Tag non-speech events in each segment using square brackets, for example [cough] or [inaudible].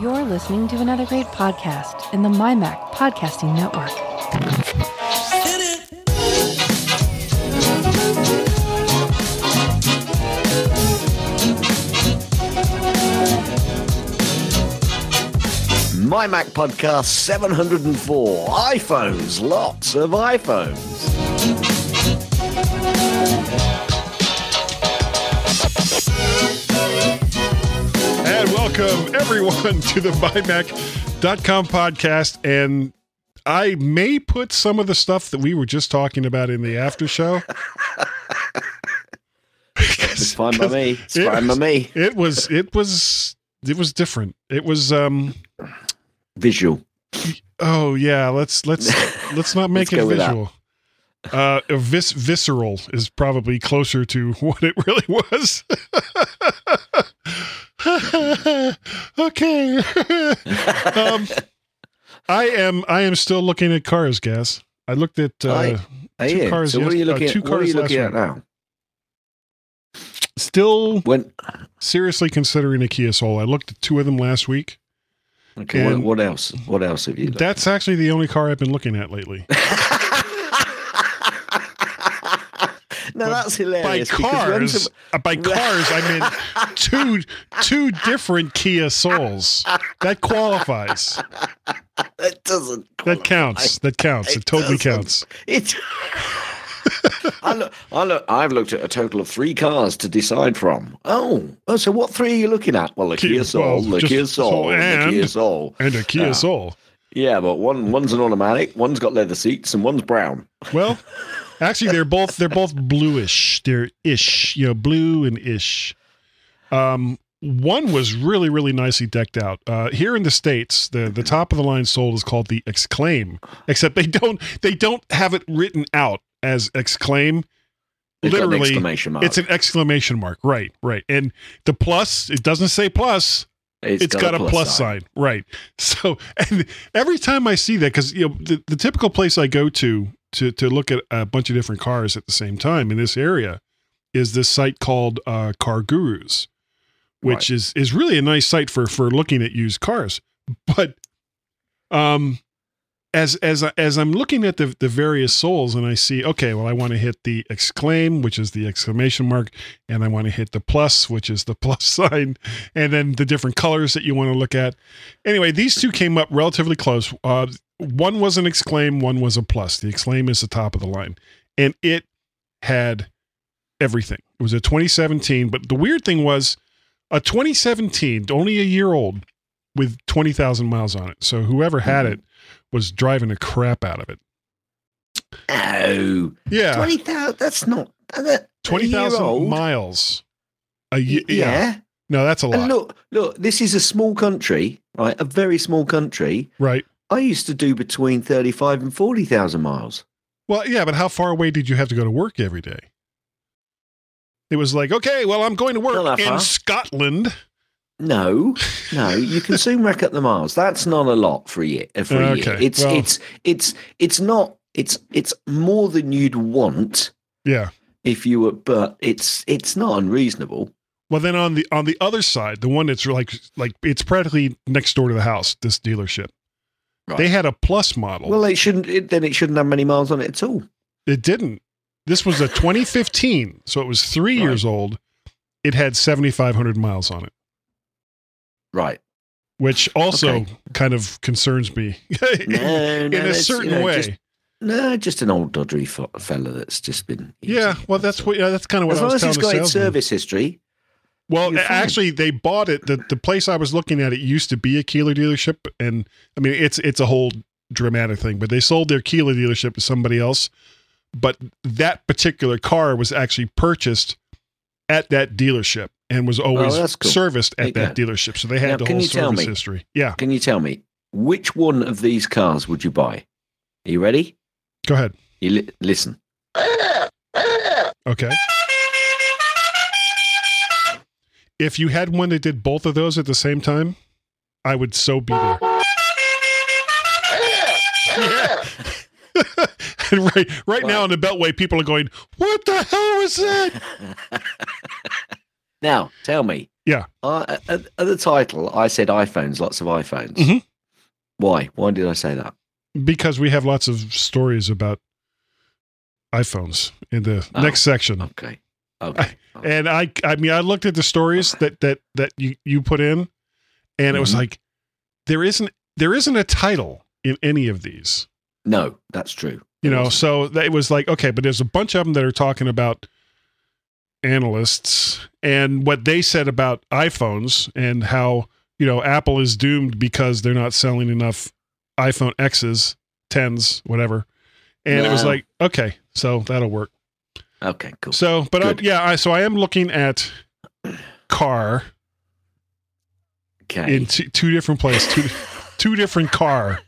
You're listening to another great podcast in the MyMac Podcasting Network. My Mac Podcast 704. iPhones, lots of iPhones. Welcome everyone to the MyMac.com podcast. And I may put some of the stuff that we were just talking about in the after show. It's fine by me. It's It fine by was- me. It was it was it was different. It was um Visual. oh yeah, let's let's [laughs] let's not make Let's it visual. Uh vis- visceral is probably closer to [laughs] what it really was. [laughs] [laughs] okay. [laughs] um I am I am still looking at cars, gas. I looked at uh Aye. Are two cars so what are you uh, looking two at? What are cars you looking at now? still When seriously considering a Kia Soul. I looked at two of them last week. okay, what, what else? What else have you That's actually the only car I've been looking at lately. [laughs] No, that's by hilarious. because when cars, uh, by [laughs] cars, I mean two two different Kia Souls. That qualifies. that doesn't. That counts. That counts. It, It totally doesn't. counts. It. [laughs] I look, I look, I've looked at a total of three cars to decide from. Oh, oh, so what three are you looking at? Well, the Kia- Kia Soul, well, the Kia Soul, and the Kia Soul. And a Kia. Soul. Yeah, but one one's an automatic, one's got leather seats, and one's brown. Well, [laughs] actually, they're both they're both bluish. They're ish, you know, blue and ish. Um, one was really really nicely decked out. Uh, here in the states, the the top of the line Soul is called the Exclaim, except they don't they don't have it written out as Exclaim. It's got an Literally, exclamation mark. It's an exclamation mark, right? Right, and the plus it doesn't say plus. it's got, a plus sign. right [laughs] so and every time i see that because you know the, the typical place i go to to to look at a bunch of different cars at the same time in this area is this site called uh, car gurus which Right. is is really a nice site for for looking at used cars but um as as as i'm looking at the the various souls and i see okay well i want to hit the exclaim which is the exclamation mark and i want to hit the plus which is the [laughs] plus sign and then the different colors that you want to look at. Anyway, these two came up relatively close. Uh, one was an exclaim, one was a plus. The exclaim is the top of the line, and it had everything. It was a 2017, but the weird thing was a 2017, only a year old, with 20,000 miles on it. So whoever had mm-hmm. it was driving the crap out of it. Oh, Yeah, twenty thousand. That's not that, twenty year miles. A ye- yeah. yeah. no, that's a lot, And look, look. This is a small country, right? A very small country. right? I used to do between thirty-five and forty thousand miles. Well, yeah, but how far away did you have to go to work every day? It was like, okay, well, I'm going to work in far. Scotland. No, no, you can soon rack up the miles. That's not a lot for a year. uh, For a year. It's well- it's it's it's not. It's it's more than you'd want Yeah. if you were, but it's it's not unreasonable. Well, then on the on the other side, the one that's like like it's practically next door to the house. This dealership, Right. they had a plus model. Well, it shouldn't. It, then it shouldn't have many miles on it at all. it didn't. This was a [laughs] 2015, so it was three Right. years old. It had 7,500 miles on it, Right. which also Okay. kind of concerns me [laughs] in, No, no, in a certain you know, way. Just, no, just an old doddery fella that's just been. yeah, well, that's all. what. Yeah, that's kind of what As I long was as it's telling the got its service history. Well, actually, they bought it. the The place I was looking at, it used to be a Kia dealership, and I mean, it's it's a whole dramatic thing. But they sold their Kia dealership to somebody else. But that particular car was actually purchased at that dealership and was oh, always Oh, cool. serviced at that dealership. So they had Now, the whole service me- history. Yeah, Can you tell me which one of these cars would you buy? Are you ready? go ahead. You li- listen. Okay. If you had one that did both of those at the same time, I would so be there. and [laughs] right, right now in the Beltway, people are going, "What the hell was that?" [laughs] Now, tell me. Yeah. Uh, at, at the title, I said iPhones, lots of iPhones. Mhm. Why? Why did I say that? because we have lots of stories about iPhones in the Oh. next section. Okay. Okay. And I I mean I looked at the stories that that that you you put in and it was Mhm. like there isn't there isn't a title in any of these. no, that's true. You know, so that it was like okay, but there's a bunch of them that are talking about analysts and what they said about iPhones and how, you know, Apple is doomed because they're not selling enough iPhone X's, 10s, whatever. And it was like, okay, so that'll work. Okay, cool. So, but I, yeah, I, so I am looking at car Okay. in two, two different places, two, two different car.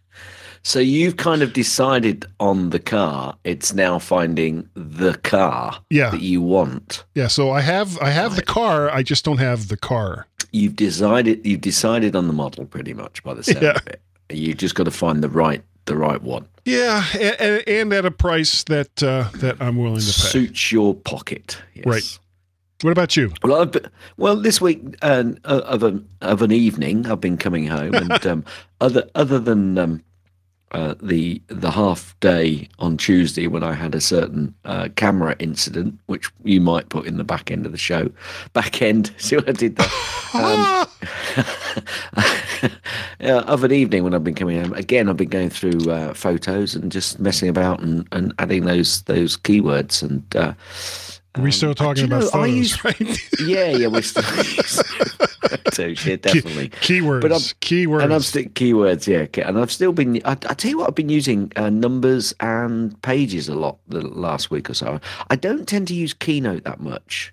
So you've kind of decided on the car. It's now finding the car Yeah, that you want. yeah. So I have, I have the car. I just don't have the car. You've decided. You've decided on the model pretty much by the sound Yeah. of it. You just got to find the right, the right one. Yeah, and, and at a price that uh, that I'm willing to pay. Suits your pocket. Yes. Right. What about you? Well, been, well, this week uh, of an of an evening, I've been coming home, [laughs] and um, other other than um, uh, the the half day on Tuesday when I had a certain uh, camera incident, which you might put in the back end of the show. Back end, [laughs] see what I did there. Um, [laughs] yeah, of an evening when I've been coming home, again, I've been going through uh, photos and just messing about and, and adding those those keywords and. Are we um, still talking about know, use- right? [laughs] yeah, yeah, we're still photos, [laughs] yeah, definitely. Keywords. But I'm- keywords. And I've still keywords, yeah, and I've still been. I, I tell you what, I've been using uh, numbers and pages a lot the last week or so. I don't tend to use Keynote that much,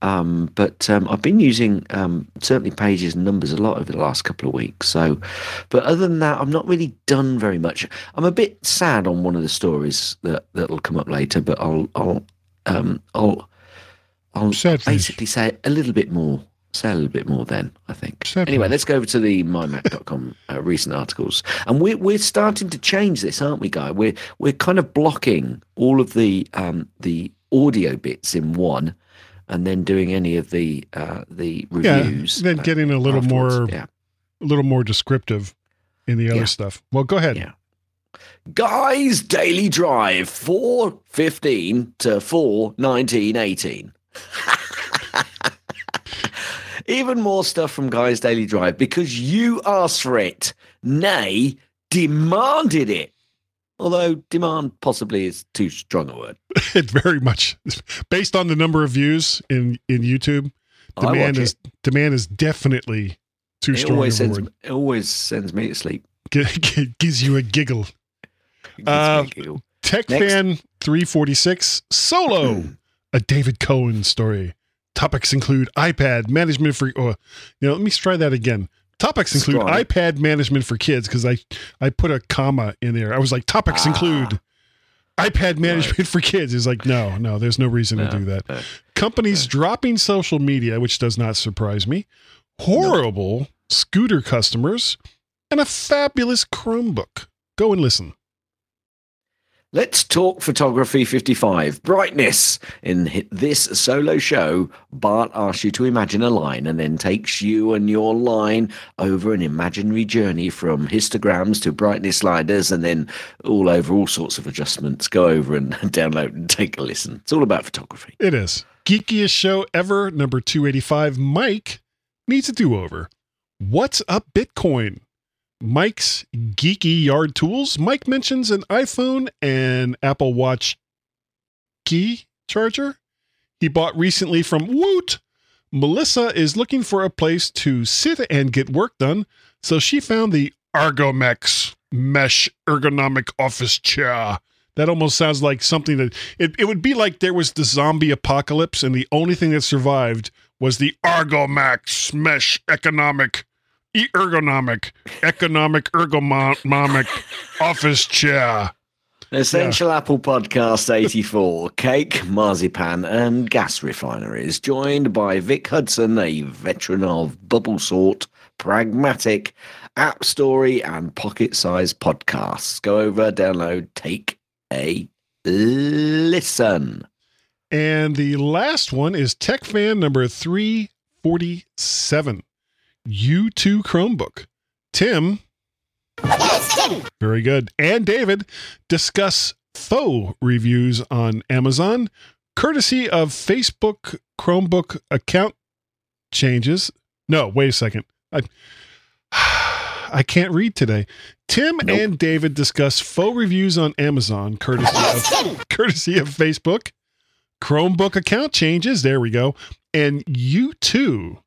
um, but um, I've been using um, certainly pages and numbers a lot over the last couple of weeks. So, but other than that, I'm not really done very much. I'm a bit sad on one of the stories that that'll come up later, but I'll I'll um, I'll I'll basically say a little bit more. Say a little bit more then, I think. Sad anyway, let's go over to the mymac.com uh, recent articles. And we're, we're starting to change this, aren't we, Guy? We're, we're kind of blocking all of the um, the audio bits in one and then doing any of the uh, the yeah, reviews. then uh, getting a little afterwards. more, Yeah. a little more descriptive in the other Yeah. stuff. Well, go ahead. Yeah. Guy's daily drive 415 to 41918. [laughs] Even more stuff from Guy's Daily Drive because you asked for it, nay, demanded it. Although demand possibly is too strong a word. [laughs] It very much based on the number of views in in YouTube. Demand is it. demand is definitely too It strong always a sends, word. it always sends me to sleep. G- [laughs] gives you a giggle. It gives me a Uh, giggle. Tech Next. fan three forty six solo. a David Cohen story. Topics include iPad management for. Oh, you know, let me try that again. Topics include iPad management for kids because I I put a comma in there. I was like, topics Ah. include iPad management for kids. It's like, no, no, there's no reason No, to do that. no. Companies dropping social media, which does not surprise me. Horrible scooter customers and a fabulous Chromebook. Go and listen. Let's talk photography 55. Brightness. In this solo show, Bart asks you to imagine a line and then takes you and your line over an imaginary journey from histograms to brightness sliders and then all over all sorts of adjustments. Go over and [laughs] download and take a listen. It's all about photography. It is. Geekiest show ever, number 285. Mike needs a do over. What's up, Bitcoin? Mike's geeky yard tools. Mike mentions an iPhone and Apple Watch key charger he bought recently from Woot. Melissa is looking for a place to sit and get work done, so she found the Argomex mesh ergonomic office chair. That almost sounds like something that it, it would be like there was the zombie apocalypse and the only thing that survived was the Argomax mesh economic ergonomic economic ergonomic office chair. Essential Apple Podcast 84, Cake, Marzipan, and Gas Refineries, joined by Vic Hudson, a veteran of Bubble Sort, Pragmatic, App Story, and Pocket Size podcasts. Go over, download, take a listen. And the last one is Tech Fan number 347, U2 Chromebook. Tim. Very good. And David discuss faux reviews on Amazon, courtesy of Facebook Chromebook account changes. No, wait a second. I, [sighs] I can't read today. Tim Nope. and David discuss faux reviews on Amazon, courtesy of, [laughs] courtesy of Facebook. Chromebook account changes. There we go. And you too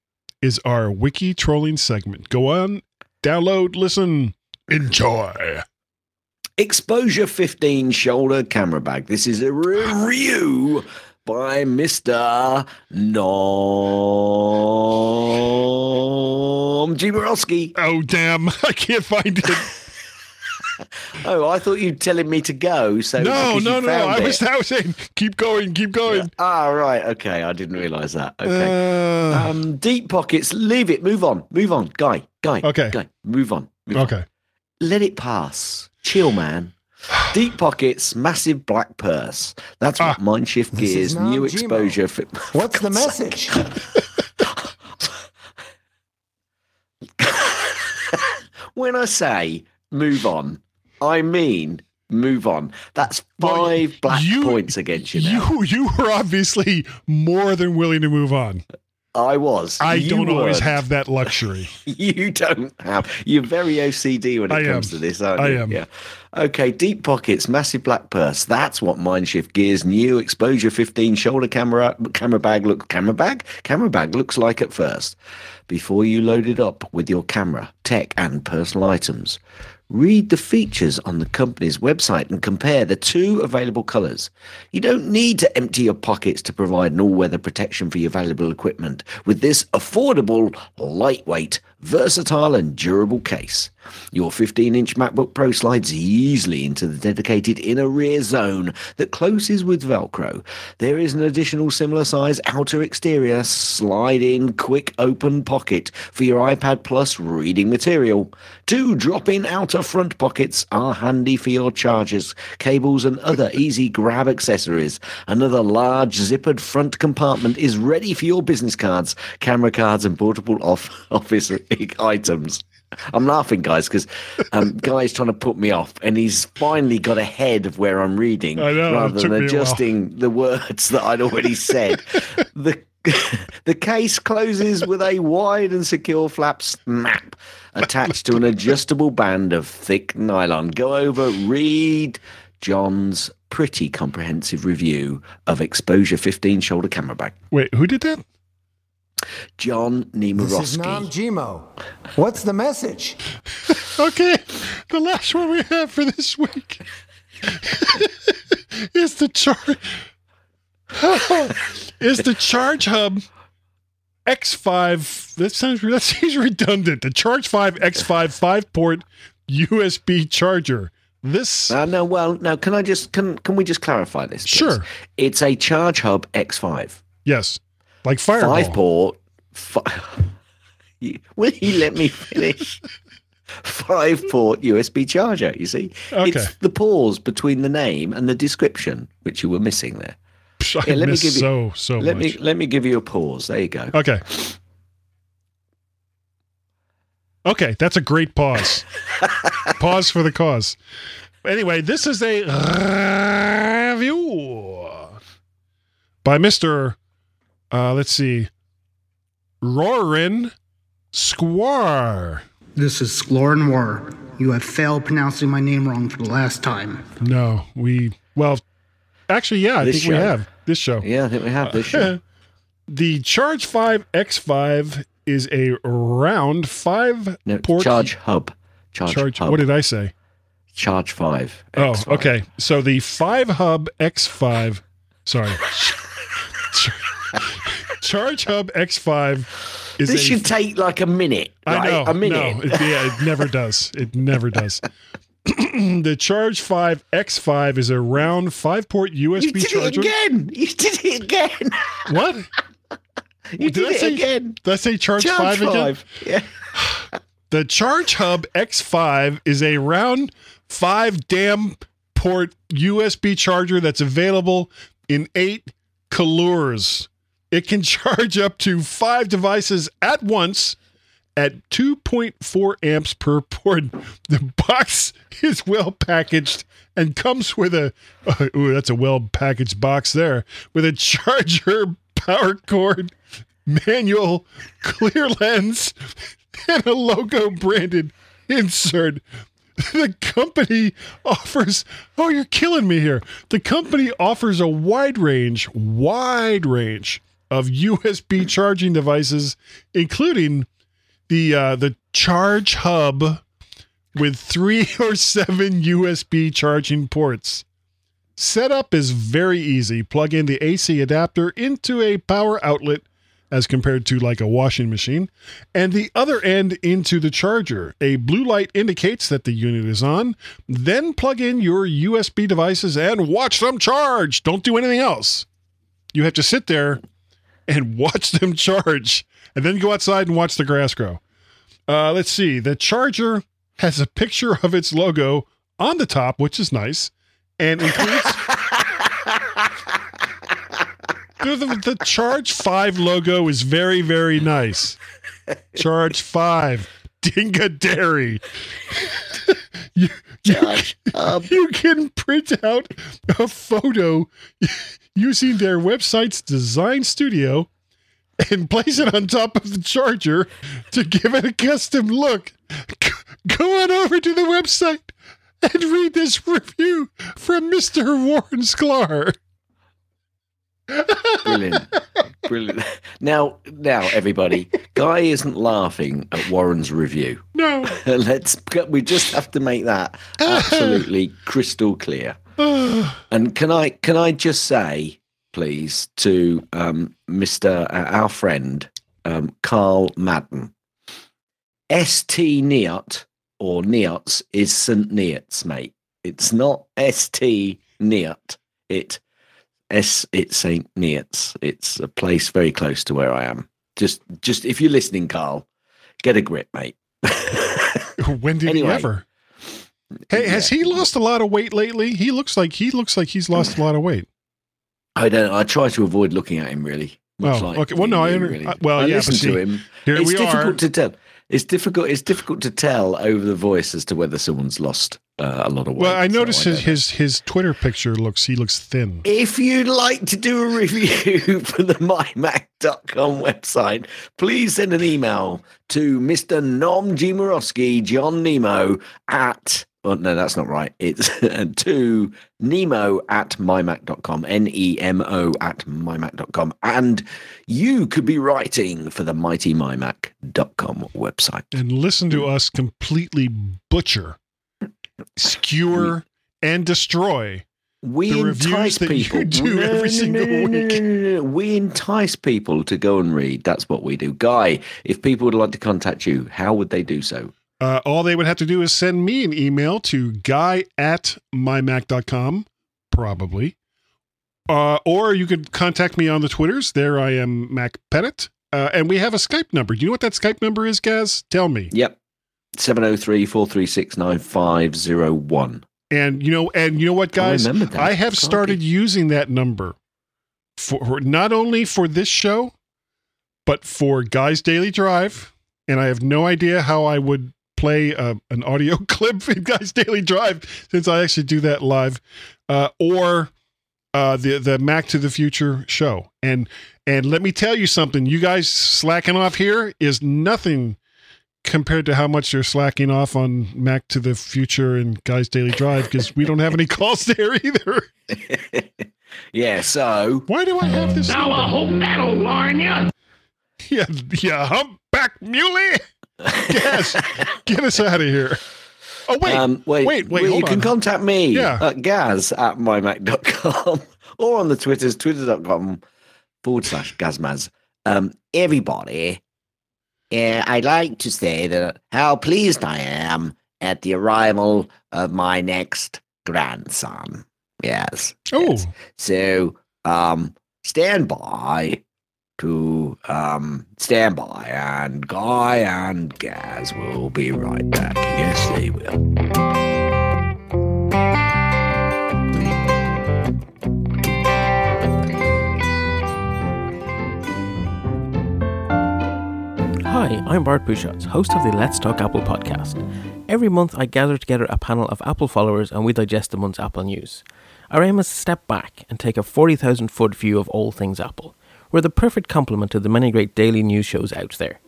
is our wiki trolling segment. Go on, download, listen, enjoy. Exposure 15 shoulder camera bag. This is a review by Mr. Nom Jiborowski. Oh damn! [laughs] I can't find it. [laughs] Oh, I thought you'd telling me to go. So no, because no, no. I it. was, [laughs] I was saying, keep going, keep going. Ah, right. Okay, I didn't realise that. Okay. Uh, um, deep pockets. Leave it. Move on. Move on, guy. Guy. Okay. Guy. Move on. Move on. okay. Let it pass. Chill, man. [sighs] Deep pockets, massive black purse. That's what Ah. Mindshift This is Gears new Nam exposure. Fi- [laughs] What's For the message? when I say move on, I mean move on. That's Well, five black you- points against you now. You [laughs] you were obviously more than willing to move on. I was. I You don't always weren't. have that luxury. [laughs] You don't have. You're very OCD when it I comes am. to this, aren't I you? am. Yeah. Okay. Deep pockets, massive black purse. That's what Mindshift Gear's new Exposure 15 shoulder camera camera bag look camera bag camera bag looks like at first. Before you load it up with your camera, tech, and personal items, read the features on the company's website and compare the two available colors. You don't need to empty your pockets to provide an all-weather protection for your valuable equipment with this affordable, lightweight, versatile and durable case. Your 15-inch MacBook Pro slides easily into the dedicated inner rear zone that closes with Velcro. There is an additional similar size outer exterior slide-in quick open pocket for your iPad Plus reading material. Two drop-in outer front pockets are handy for your chargers, cables and other easy grab accessories. Another large zippered front compartment is ready for your business cards, camera cards and portable off- [laughs] office items. I'm laughing, guys, because um, [laughs] Guy's trying to put me off, and he's finally got ahead of where I'm reading, know, rather than me a while. adjusting the words that I'd already said. [laughs] the [laughs] The case closes with a wide and secure flap snap attached to an adjustable band of thick nylon. Go over, read John's pretty comprehensive review of Exposure 15 shoulder camera bag. Wait, who did that? John This is Nam Nemorowski. Gmo. What's the message? [laughs] Okay, the last one we have for this week [laughs] is the charge [laughs] is the Charge Hub X5. That sounds that seems redundant. The Charge 5 X5 five port USB charger. This Uh, no, well, no. Can I just can can we just clarify this? please? Sure. It's a Charge Hub X5, yes, like Fireball. five port. Fi- [laughs] Will you let me finish? [laughs] Five port USB charger. You see, Okay. it's the pause between the name and the description which you were missing there. Psh, Yeah, let me give you- so so let much. me let me give you a pause. There you go. Okay. Okay, that's a great pause. [laughs] pause for the cause. Anyway, this is a review by Mr. Uh, let's see, Rorin Squar. This is Sklor Noir. You have failed pronouncing my name wrong for the last time. No, we well, actually, yeah, I This think we have this show. Yeah, I think we have this. show. [laughs] the Charge Five X5 is a round five No, port charge hub. Charge, charge. hub. What did I say? charge five. Oh, X5. okay. So the five hub X5, sorry, [laughs] Charge Hub X5 is This a, should take like a minute. I know a minute. No, it, yeah, it never [laughs] does. It never does. [clears throat] the Charge 5 X5 is a round five port USB charger. you did charger. it again. You did it again. [laughs] What? You did, I it say, again. Did I say Charge, Charge 5 again? five. Yeah. [sighs] The Charge Hub X5 is a round five damn port USB charger that's available in eight Colors. It can [laughs] charge up to five devices at once at 2.4 amps per port. The box [laughs] is well packaged and comes with a uh, ooh, that's a well packaged box there with a charger, power cord, manual, clear lens, [laughs] and a logo branded insert. The company offers, oh, you're killing me here. The company offers a wide range, wide range of USB charging devices, including the uh, the Charge Hub with three [laughs] or seven USB charging ports. Setup is very easy. Plug in the AC adapter into a power outlet as compared to like a washing machine, and the other end into the charger. A blue light indicates that the unit is on. Then plug in your USB devices and watch them charge. Don't do anything else. You have to sit there and watch them charge, and then go outside and watch the grass grow. Uh, let's see. The charger has a picture of its logo on the top, which is nice, and includes the, [laughs] the, the Charge 5 logo is very, very nice. Charge 5, Dinga Dairy. [laughs] you, you, Hub. you can print out a photo using their website's design studio and place it on top of the charger to give it a custom look. Go on over to the website and read this review from Mr. Warren Sklar. Brilliant. Brilliant. Now, now, everybody, Guy isn't laughing at Warren's review. No. [laughs] Let's. We just have to make that absolutely crystal clear. [sighs] And can I can I just say, please, to um, Mister uh, our friend um, Carl Madden, St Neot or Neots is St Neots, mate. It's not St Neot. It S. It's St Neots. It's a place very close to where I am. Just, just if you're listening, Carl, get a grip, mate. [laughs] when did Anyway. he ever? Hey, has he lost a lot of weight lately? He looks like he looks like he's lost a lot of weight. I don't. I try to avoid looking at him. Really. Much Oh, like okay. Well, no, I really. uh, well, I yeah, listen see, to him. It's difficult are. to tell. It's difficult. It's difficult to tell over the voice as to whether someone's lost uh, a lot of weight. Well, I so noticed his, his his Twitter picture looks he looks thin. If you'd like to do a review [laughs] for the mymac.com website, please send an email to Mr. Nom G. Morosky, John Nemo at, oh, no, that's not right. It's [laughs] to Nemo at mymac.com, N E M O at mymac.com. And you could be writing for the mighty mymac.com website. And listen to us completely butcher, skewer, and destroy. We the entice people. [laughs] do every single no, no, week. No, no, no. We entice people to go and read. That's what we do. Guy, if people would like to contact you, how would they do so? Uh, all they would have to do is send me an email to guy at mymac.com, probably. Uh, or you could contact me on the Twitters. There I am, Mac Pettit. Uh, and we have a Skype number. Do you know what that Skype number is, Gaz? Tell me. Yep. 703 436 9501. And you know, and you know what, guys? that. I have Crikey. started using that number for not only for this show, but for Guys Daily Drive. And I have no idea how I would play uh, an audio [laughs] clip in Guys Daily Drive since I actually do that live, uh, or uh, the the Mac to the Future show. And and let me tell you something, you guys slacking off here is nothing compared to how much you're slacking off on Mac to the Future and Guys Daily Drive because we don't have any calls there either. [laughs] yeah, so Why do I have this? Now I hope that'll learn you. Yeah, yeah, humpback muley. [laughs] Yes, get us out of here. Oh wait, um, wait, wait, wait, well, you hold can contact me Yeah. at gaz at mymac.com [laughs] or on the Twitters, twitter.com forward slash gazmaz. Um, everybody, uh, I'd like to say that how pleased I am at the arrival of my next grandson. Yes. Oh, yes. So, um, stand by to um, stand by, and Guy and Gaz will be right back. Yes, they will. Hi, I'm Bart Busschots, host of the Let's Talk Apple podcast. Every month, I gather together a panel of Apple followers and we digest the month's Apple news. Our aim is to step back and take a 40,000 foot view of all things Apple. We're the perfect complement to the many great daily news shows out there.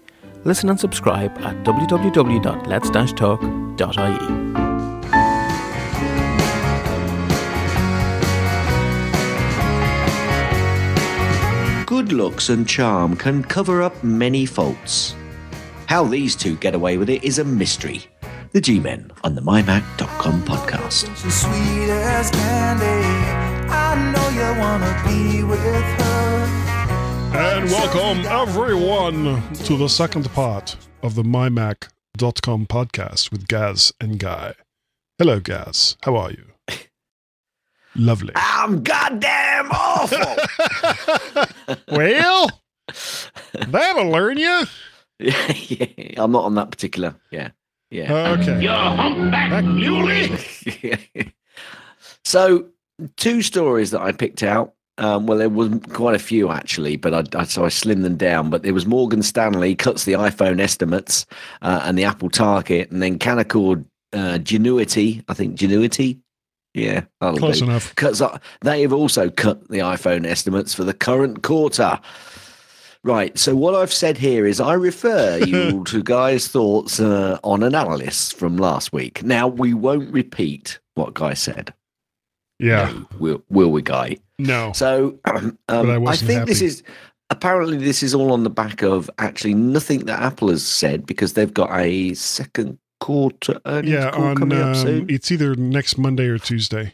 Listen and subscribe at www.lets-talk.ie. Good looks and charm can cover up many faults. How these two get away with it is a mystery. The G Men on the MyMac.com podcast. And welcome everyone to the second part of the MyMac.com podcast with Gaz and Guy. Hello, Gaz. How are you? [laughs] Lovely. I'm goddamn awful. [laughs] well, that'll learn you. yeah, [laughs] yeah, I'm not on that particular. Yeah, yeah. Okay. You're humpback muley. so, two stories that I picked out. Um, well, there was quite a few actually, but I, I so I slimmed them down. But there was Morgan Stanley cuts the iPhone estimates uh, and the Apple target, and then Canaccord uh, Genuity, I think Genuity, yeah, Close do. enough. Cuts up, they have also cut the iPhone estimates for the current quarter. Right. So what I've said here is I refer [laughs] you to Guy's thoughts uh, on an analyst from last week. Now we won't repeat what Guy said. Yeah. No, will, will we, Guy? No. So [clears throat] um, I I, think this is apparently this is all on the back of actually nothing that Apple has said because they've got a second quarter earnings Yeah, call on coming up um, soon. it's either next Monday or Tuesday.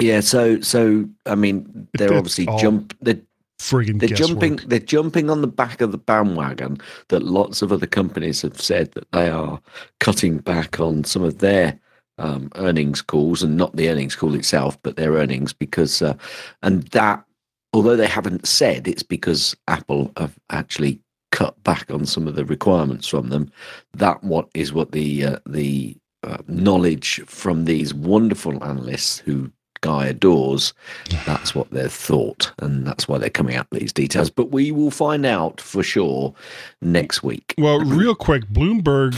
Yeah. So so I mean they're It's obviously jump they're Friggin' they're jumping they're jumping on the back of the bandwagon that lots of other companies have said that they are cutting back on some of their um, earnings calls and not the earnings call itself but their earnings because uh, and that although they haven't said it's because apple have actually cut back on some of the requirements from them that what is what the uh, the uh, knowledge from these wonderful analysts who guy adores [laughs] that's what they've thought and that's why they're coming out with these details. But we will find out for sure next week. Well, real quick, Bloomberg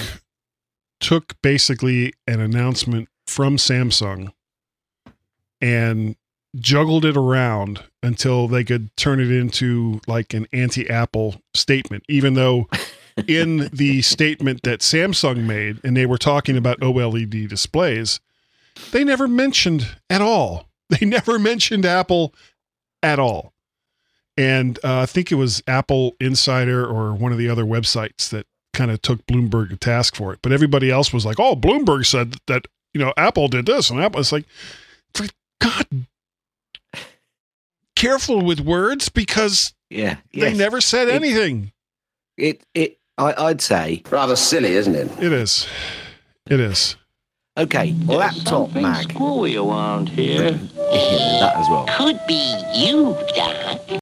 took basically an announcement from Samsung and juggled it around until they could turn it into like an anti-Apple statement, even though [laughs] in the statement that Samsung made and they were talking about OLED displays, they never mentioned at all. [laughs] They never mentioned Apple at all. And uh, I think it was Apple Insider or one of the other websites that kind of took Bloomberg to task for it. But everybody else was like, "Oh, Bloomberg said that you know Apple did this," and Apple. It's like, for God, [sighs] careful with words because yeah they never said It- anything. it it I, i'd say Rather silly, isn't it? It is, it is. okay laptop Something mag screwy around here. [laughs] Yeah, that as well Could be you, Doc.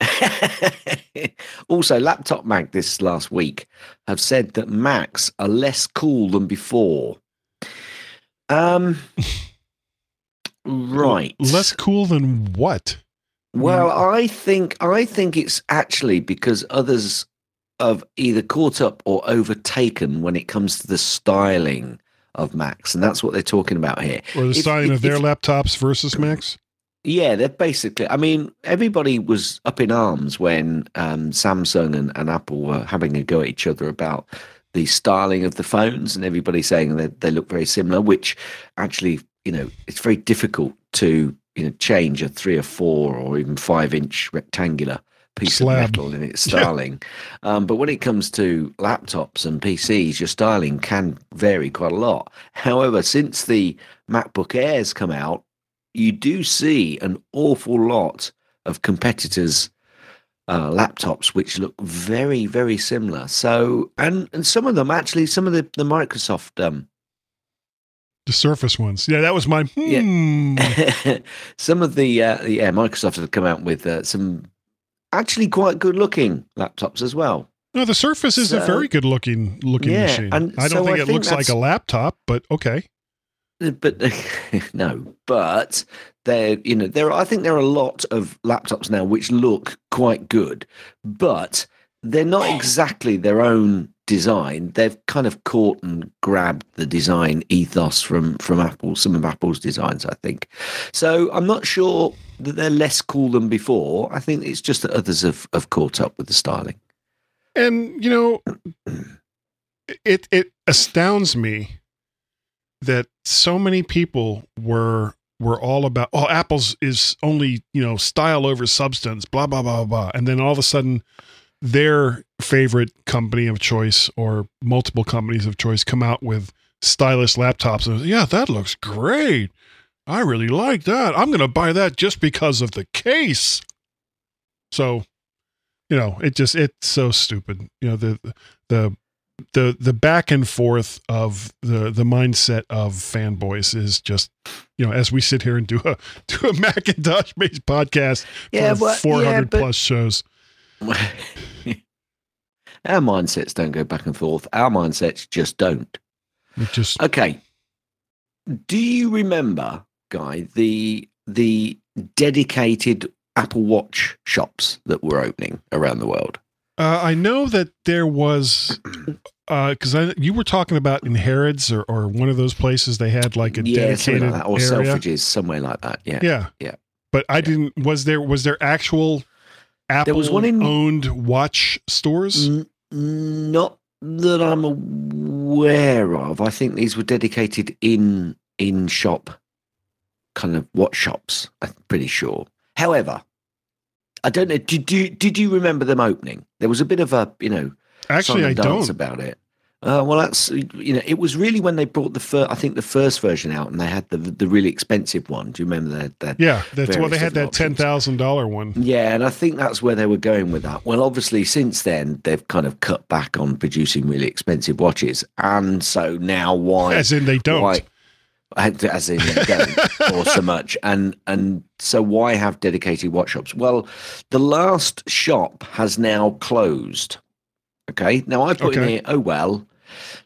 [laughs] also, Laptop Mag this last week have said that Macs are less cool than before. Um, right. Less cool than what? Well, I think I think it's actually because others have either caught up or overtaken when it comes to the styling of Macs, and that's what they're talking about here. Or the If- styling if- of their if- laptops versus Macs? Yeah, they're basically. I mean, everybody was up in arms when um, Samsung and, and Apple were having a go at each other about the styling of the phones, and everybody saying that they look very similar. Which actually, you know, it's very difficult to you know change a three or four or even five inch rectangular piece Slab. of metal in its [laughs] styling. um, but when it comes to laptops and PCs, your styling can vary quite a lot. However, since the MacBook Airs come out, you do see an awful lot of competitors' uh, laptops which look very, very similar. So, and and some of them actually, some of the the Microsoft um, The Surface ones. Yeah, that was my Yeah. hmm. [laughs] some of the uh, yeah Microsoft have come out with uh, some actually quite good looking laptops as well. No, the Surface is a very good looking looking Yeah, machine. I don't so think I it think looks like a laptop, but okay. But [laughs] no, but there, you know, there. Are, I think there are a lot of laptops now which look quite good, but they're not exactly their own design. They've kind of caught and grabbed the design ethos from from Apple, some of Apple's designs, I think. So I'm not sure that they're less cool than before. I think it's just that others have, have caught up with the styling. And you know, [clears throat] it it astounds me that so many people were were all about oh apple's is only you know style over substance blah blah blah blah and then all of a sudden their favorite company of choice or multiple companies of choice come out with stylish laptops and yeah that looks great. I really like that. I'm going to buy that just because of the case. So you know it just it's so stupid. You know the the the the back and forth of the the mindset of fanboys is just you know as we sit here and do a [laughs] do a Macintosh based podcast Yeah, for but- 400 yeah, plus shows. [laughs] Our mindsets don't go back and forth. Our mindsets just don't. It just Okay. Do you remember, Guy, the the dedicated Apple Watch shops that were opening around the world? Uh, I know that there was because I you were talking about in Harrods or, or one of those places they had like a yeah, dedicated like that, or area. Selfridges, somewhere like that. Yeah. Yeah, Yeah. But I didn't. Was there was there actual Apple was one in- owned watch stores? N- not that I'm aware of. I think these were dedicated in in shop kind of watch shops. I'm pretty sure. However, I don't know. Did you did you remember them opening? There was a bit of a you know Actually, I don't. about it. Uh, well, that's you know, it was really when they brought the first, I think the first version out, and they had the the really expensive one. Do you remember that? that Yeah, that's well. They had that ten thousand dollar one. Yeah, and I think that's where they were going with that. Well, obviously, since then they've kind of cut back on producing really expensive watches, and so now why? As in, they don't. Why, as in don't, [laughs] or so much, and and so why have dedicated watch shops? Well, the last shop has now closed. Okay, now I put in here. Oh well.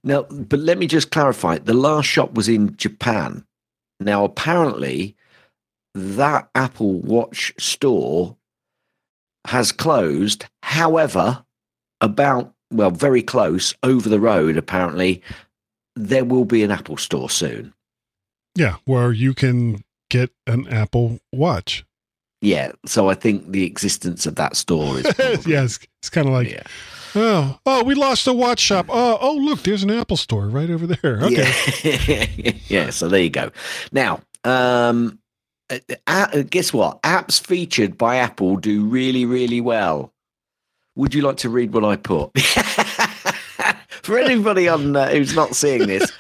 Now, but let me just clarify. The last shop was in Japan. Now, apparently, that Apple Watch store has closed. However, about well, very close over the road, apparently, there will be an Apple store soon. Yeah, where you can get an Apple Watch. Yeah, so I think the existence of that store is [laughs] probably, yeah, it's, it's kind of like, yeah. oh, oh, we lost a watch shop. Oh, oh, look, there's an Apple store right over there. Okay. Yeah. [laughs] yeah. So there you go. Now, um, uh, guess what? Apps featured by Apple do really, really well. Would you like to read what I put? [laughs] For anybody on uh, who's not seeing this,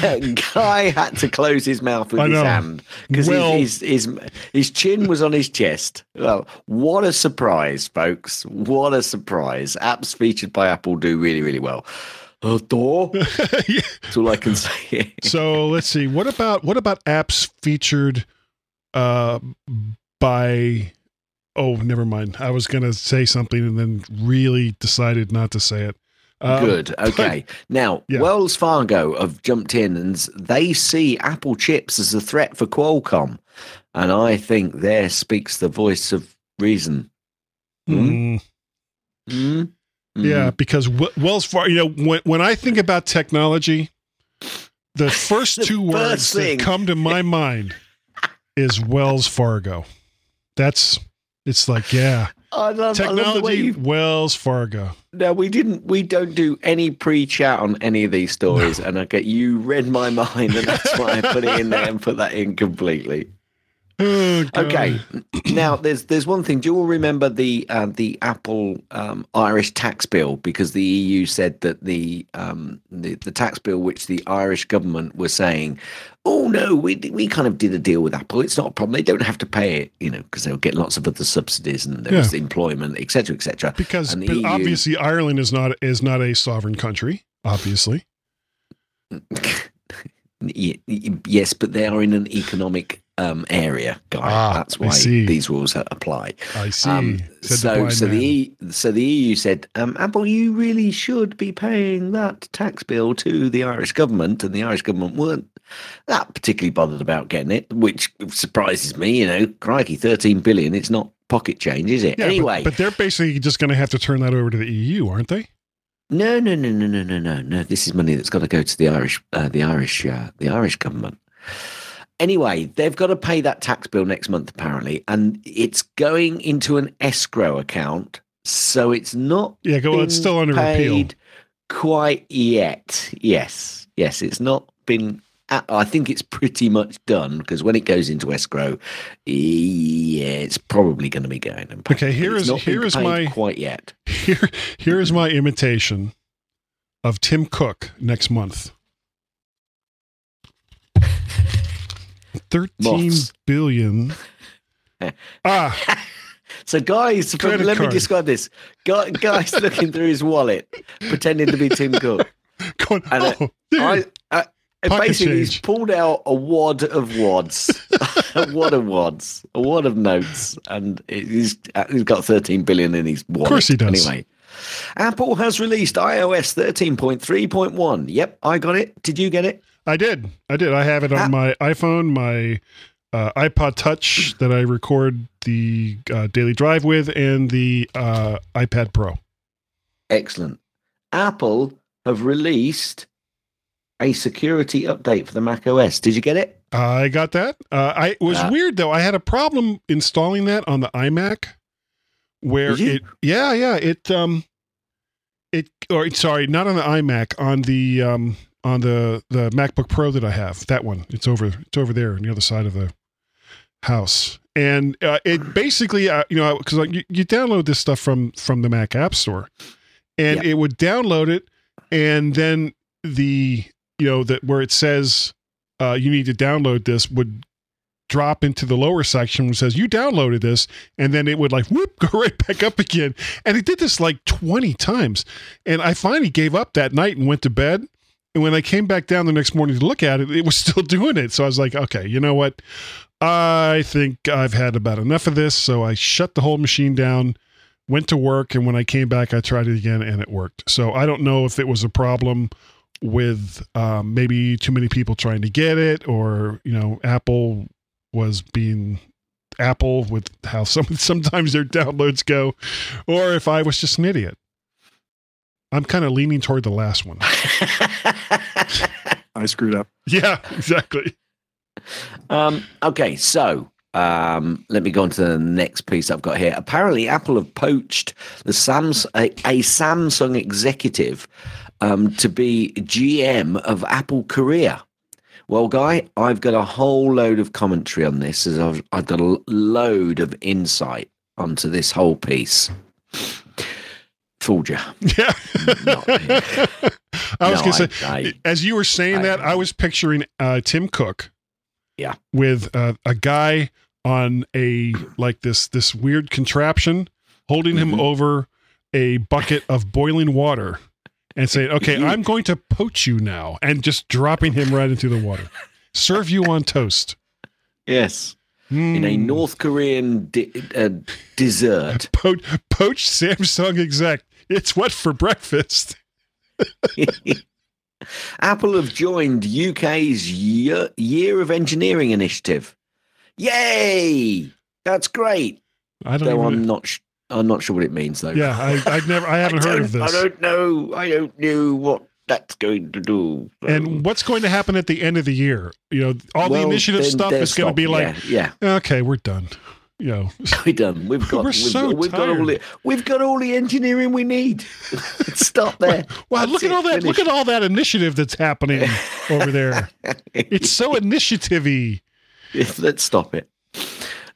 [laughs] Guy had to close his mouth with his hand because Well- his, his his his chin was on his chest. Well, what a surprise, folks! What a surprise! Apps featured by Apple do really, really well. Uh, door. [laughs] Yeah. That's all I can say. [laughs] So let's see. What about what about apps featured uh, by? Oh, never mind. I was gonna say something and then really decided not to say it. Um, Good. [laughs] Okay. Now, Yeah. Wells Fargo have jumped in and they see Apple chips as a threat for Qualcomm. And I think there speaks the voice of reason. mm, Mm? Yeah, because w- Wells Fargo. You know, when when I think about technology, the [laughs] first The two words thing. that come to my [laughs] mind is Wells Fargo. That's it's like yeah, I love, I love technology. Wells Fargo. No, we didn't. We don't do any pre-chat on any of these stories, and I get you read my [laughs] mind, and that's why I put it in there and put that in completely. Oh, Okay. [clears throat] now there's there's one thing. Do you all remember the uh, the Apple um, Irish tax bill? Because the EU said that the, um, the the tax bill, which the Irish government were saying, oh no, we we kind of did a deal with Apple. It's not a problem. They don't have to pay it, you know, because they'll get lots of other subsidies and there was employment, etc., etc. Because And the but EU obviously Ireland is not is not a sovereign country. Obviously, [laughs] yes, but they are in an economic um, area, guy. Ah, That's why these rules apply. I see. Um, said the so, so man. the E- so the EU said, um, Apple, you really should be paying that tax bill to the Irish government, and the Irish government weren't that particularly bothered about getting it, which surprises me. You know, crikey, thirteen billion. It's not pocket change, is it? Yeah, but- anyway, but, they're basically just going to have to turn that over to the EU, aren't they? no, no, no, no, no, no, no, no. This is money that's got to go to the Irish, uh, the Irish, uh, the Irish government. Anyway, they've got to pay that tax bill next month, apparently, and it's going into an escrow account, so it's not. Yeah, go. Well, it's still under appeal. quite yet. Yes, yes, it's not been. I think it's pretty much done because when it goes into escrow, yeah, it's probably going to be going. And paid, Okay, here is- here is my- quite yet. [laughs] Here, here is my imitation of Tim Cook next month. Thirteen Moths. billion. [laughs] ah, So, guys, let me describe this. Guy, guys [laughs] looking through his wallet, pretending to be Tim Cook. going, And, uh, oh. I, I, Pocket basically, he's pulled out a wad of wads, [laughs] a wad of wads, a wad of notes, and he's uh, he's got 13 billion in his wallet. Of course he does. Anyway, Apple has released iOS 13.3.1. Yep, I got it. Did you get it? I did. I did. I have it on Ah. my iPhone, my uh, iPod Touch that I record the uh, daily drive with, and the uh, iPad Pro. Excellent. Apple have released a security update for the Mac OS. Did you get it? I got that. Uh, I it was Ah. weird though. I had a problem installing that on the iMac, where it. Yeah, yeah. It um, it or sorry, not on the iMac, on the um, on the the MacBook Pro that I have. That one. It's over. It's over there on the other side of the house. And uh, it basically, uh, you know, because like, you, you download this stuff from from the Mac App Store, and it would download it, and then the you know that where it says uh, you need to download this would drop into the lower section which says you downloaded this and then it would like whoop [laughs] go right back up again and it did this like 20 times and i finally gave up that night and went to bed and when i came back down the next morning to look at it it was [laughs] still doing it. So i was like okay you know what? I think i've had about enough of this. So i shut the whole machine down went to work. And when i came back i tried it again and it worked. So i don't know if it was a problem with um, maybe too many people trying to get it or you know apple was being apple with how [laughs] some sometimes their downloads go or if i was just an idiot i'm kind of leaning toward the last one [laughs] I screwed up. yeah exactly Um, okay, so um, let me go on to the next piece I've got here. Apparently, Apple have poached the Sams a, a Samsung executive um, to be GM of Apple Korea. Well, Guy, I've got a whole load of commentary on this, as I've, I've got a load of insight onto this whole piece. Fooled you. yeah Not [laughs] i was No, gonna say I- as you were saying I- that i was picturing uh, tim cook Yeah. with uh, a guy on a like this this weird contraption holding him Mhm. over a bucket of boiling water and saying okay [laughs] i'm going to poach you now and just dropping him right into the water serve you on toast Yes, in a Mm. North Korean di- uh, dessert. [laughs] po- poached samsung exec it's what for breakfast [laughs] Apple have joined UK's year, year of Engineering initiative. Yay! That's great. i don't Though I'm even not. Sh- I'm not sure what it means though. yeah i i never i [laughs] haven't I heard of this I don't know. I don't know what that's going to do. and what's going to happen at the end of the year you know all the initiative stuff is going to be like yeah, okay we're done you know yeah. [laughs] we're done. We've got. We're we've, so we've got all the. We've got all the engineering we need. [laughs] Stop there. Wow, That's look at all that! Look at all that initiative that's happening [laughs] over there. It's so initiative-y. Let's stop it.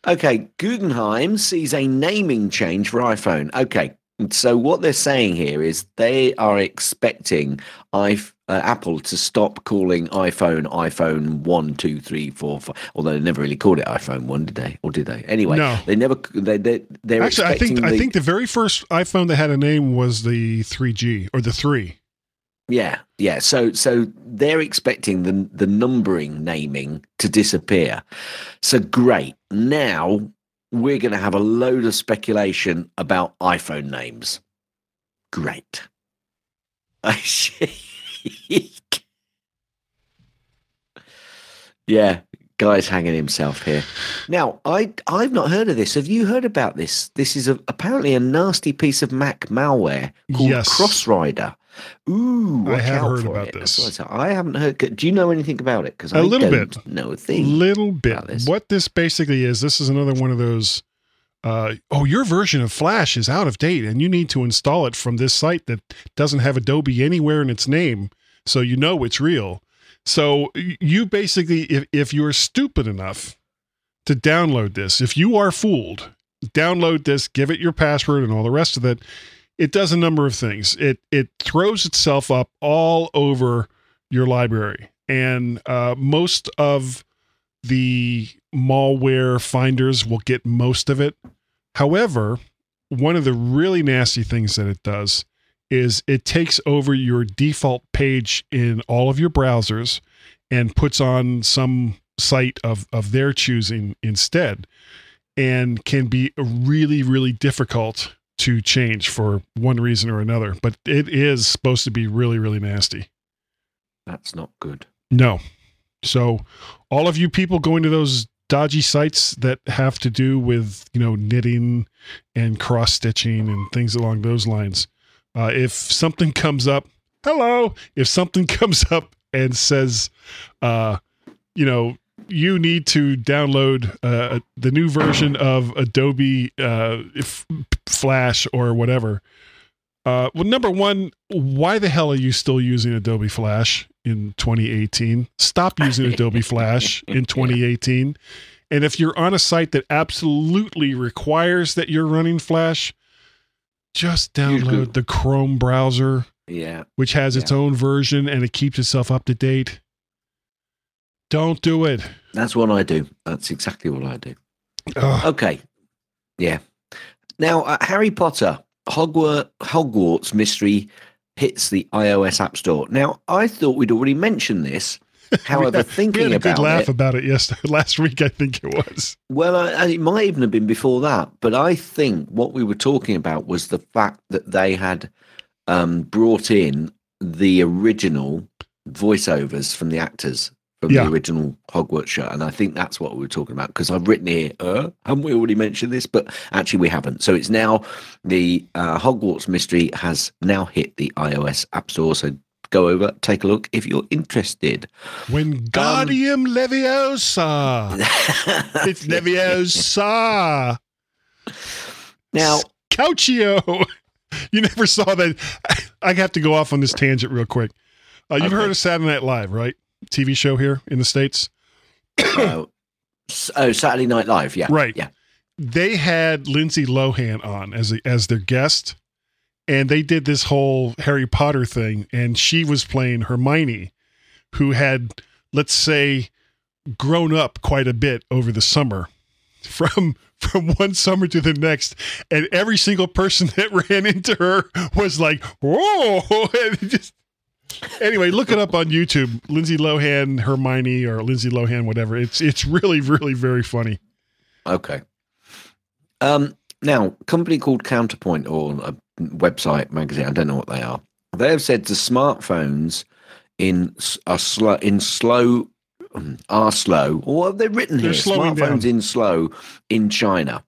Okay, Guggenheim sees a naming change for iPhone. Okay, so what they're saying here is they are expecting i uh, Apple to stop calling iPhone iPhone one, two, three, four, five. Although they never really called it iPhone one, did they? Or did they? Anyway, No. they never. They they they're Actually, I think I the- think the very first iPhone that had a name was the 3G or the three. Yeah, yeah. So so they're expecting the the numbering naming to disappear. So great. Now we're going to have a load of speculation about iPhone names. Great. [laughs] yeah, guy's hanging himself here. Now, I I've not heard of this. Have you heard about this? This is a, apparently a nasty piece of Mac malware called Yes. Crossrider. Ooh, I have heard about it. this. I haven't heard. Do you know anything about it? Because A I little don't bit. know a thing. little bit. this. What this basically is, this is another one of those. Uh, oh, your version of Flash is out of date, and you need to install it from this site that doesn't have Adobe anywhere in its name, so you know it's real. So you basically, if if you're stupid enough to download this, if you are fooled, download this, give it your password, and all the rest of it. It does a number of things. It it throws itself up all over your library, and uh, most of the malware finders will get most of it. However, one of the really nasty things that it does is it takes over your default page in all of your browsers and puts on some site of, of their choosing instead and can be really, really difficult to change for one reason or another. But it is supposed to be really, really nasty. That's not good. No. So all of you people going to those dodgy sites that have to do with, you know, knitting and cross stitching and things along those lines. Uh, if something comes up, hello, if something [laughs] comes up and says, uh, you know, you need to download uh, the new version of Adobe uh, Flash or whatever. Uh, well, number one, why the hell are you still using Adobe Flash in 2018? Stop using Adobe Flash [laughs] in 2018. And if you're on a site that absolutely requires that you're running Flash, just download the Chrome browser, Yeah. which has its own version and it keeps itself up to date. Don't do it. That's what I do. That's exactly what I do. Ugh. Okay. Yeah. Now, uh, Harry Potter, Hogwarts, Hogwarts Mystery hits the iOS App Store. Now, I thought we'd already mentioned this. [laughs] However, we had, thinking we had a about good laugh it, about it yesterday, [laughs] last week, I think it was. well, I, it might even have been before that. But I think what we were talking about was the fact that they had um, brought in the original voiceovers from the actors from Yeah. the original Hogwarts show, and I think that's what we were talking about. Because I've written here, uh, haven't we already mentioned this? But actually, we haven't. So it's now the uh, Hogwarts Mystery has now hit the iOS App Store. So go over, take a look if you're interested. Wingardium Leviosa. [laughs] It's Leviosa. Now, Couchio. You never saw that. I have to go off on this tangent real quick. Uh, you've Okay. heard of Saturday Night Live, right? TV show here in the States. uh, oh, Saturday Night Live, yeah, Right. yeah. They had Lindsay Lohan on as a, as their guest, and they did this whole Harry Potter thing, and she was playing Hermione, who had, let's say, grown up quite a bit over the summer, [laughs] from from one summer to the next, and every single person [laughs] that ran into her was like, "Whoa!" [laughs] And it just anyway, look it up on YouTube. Lindsay Lohan, Hermione, or Lindsay Lohan, whatever. It's it's really really very funny. Okay. Um, now, a company called Counterpoint or a website magazine, I don't know what they are. They have said the smartphones in are slow in slow um, are slow, or what have they written They're here? slowing Smartphones down. in slow in China.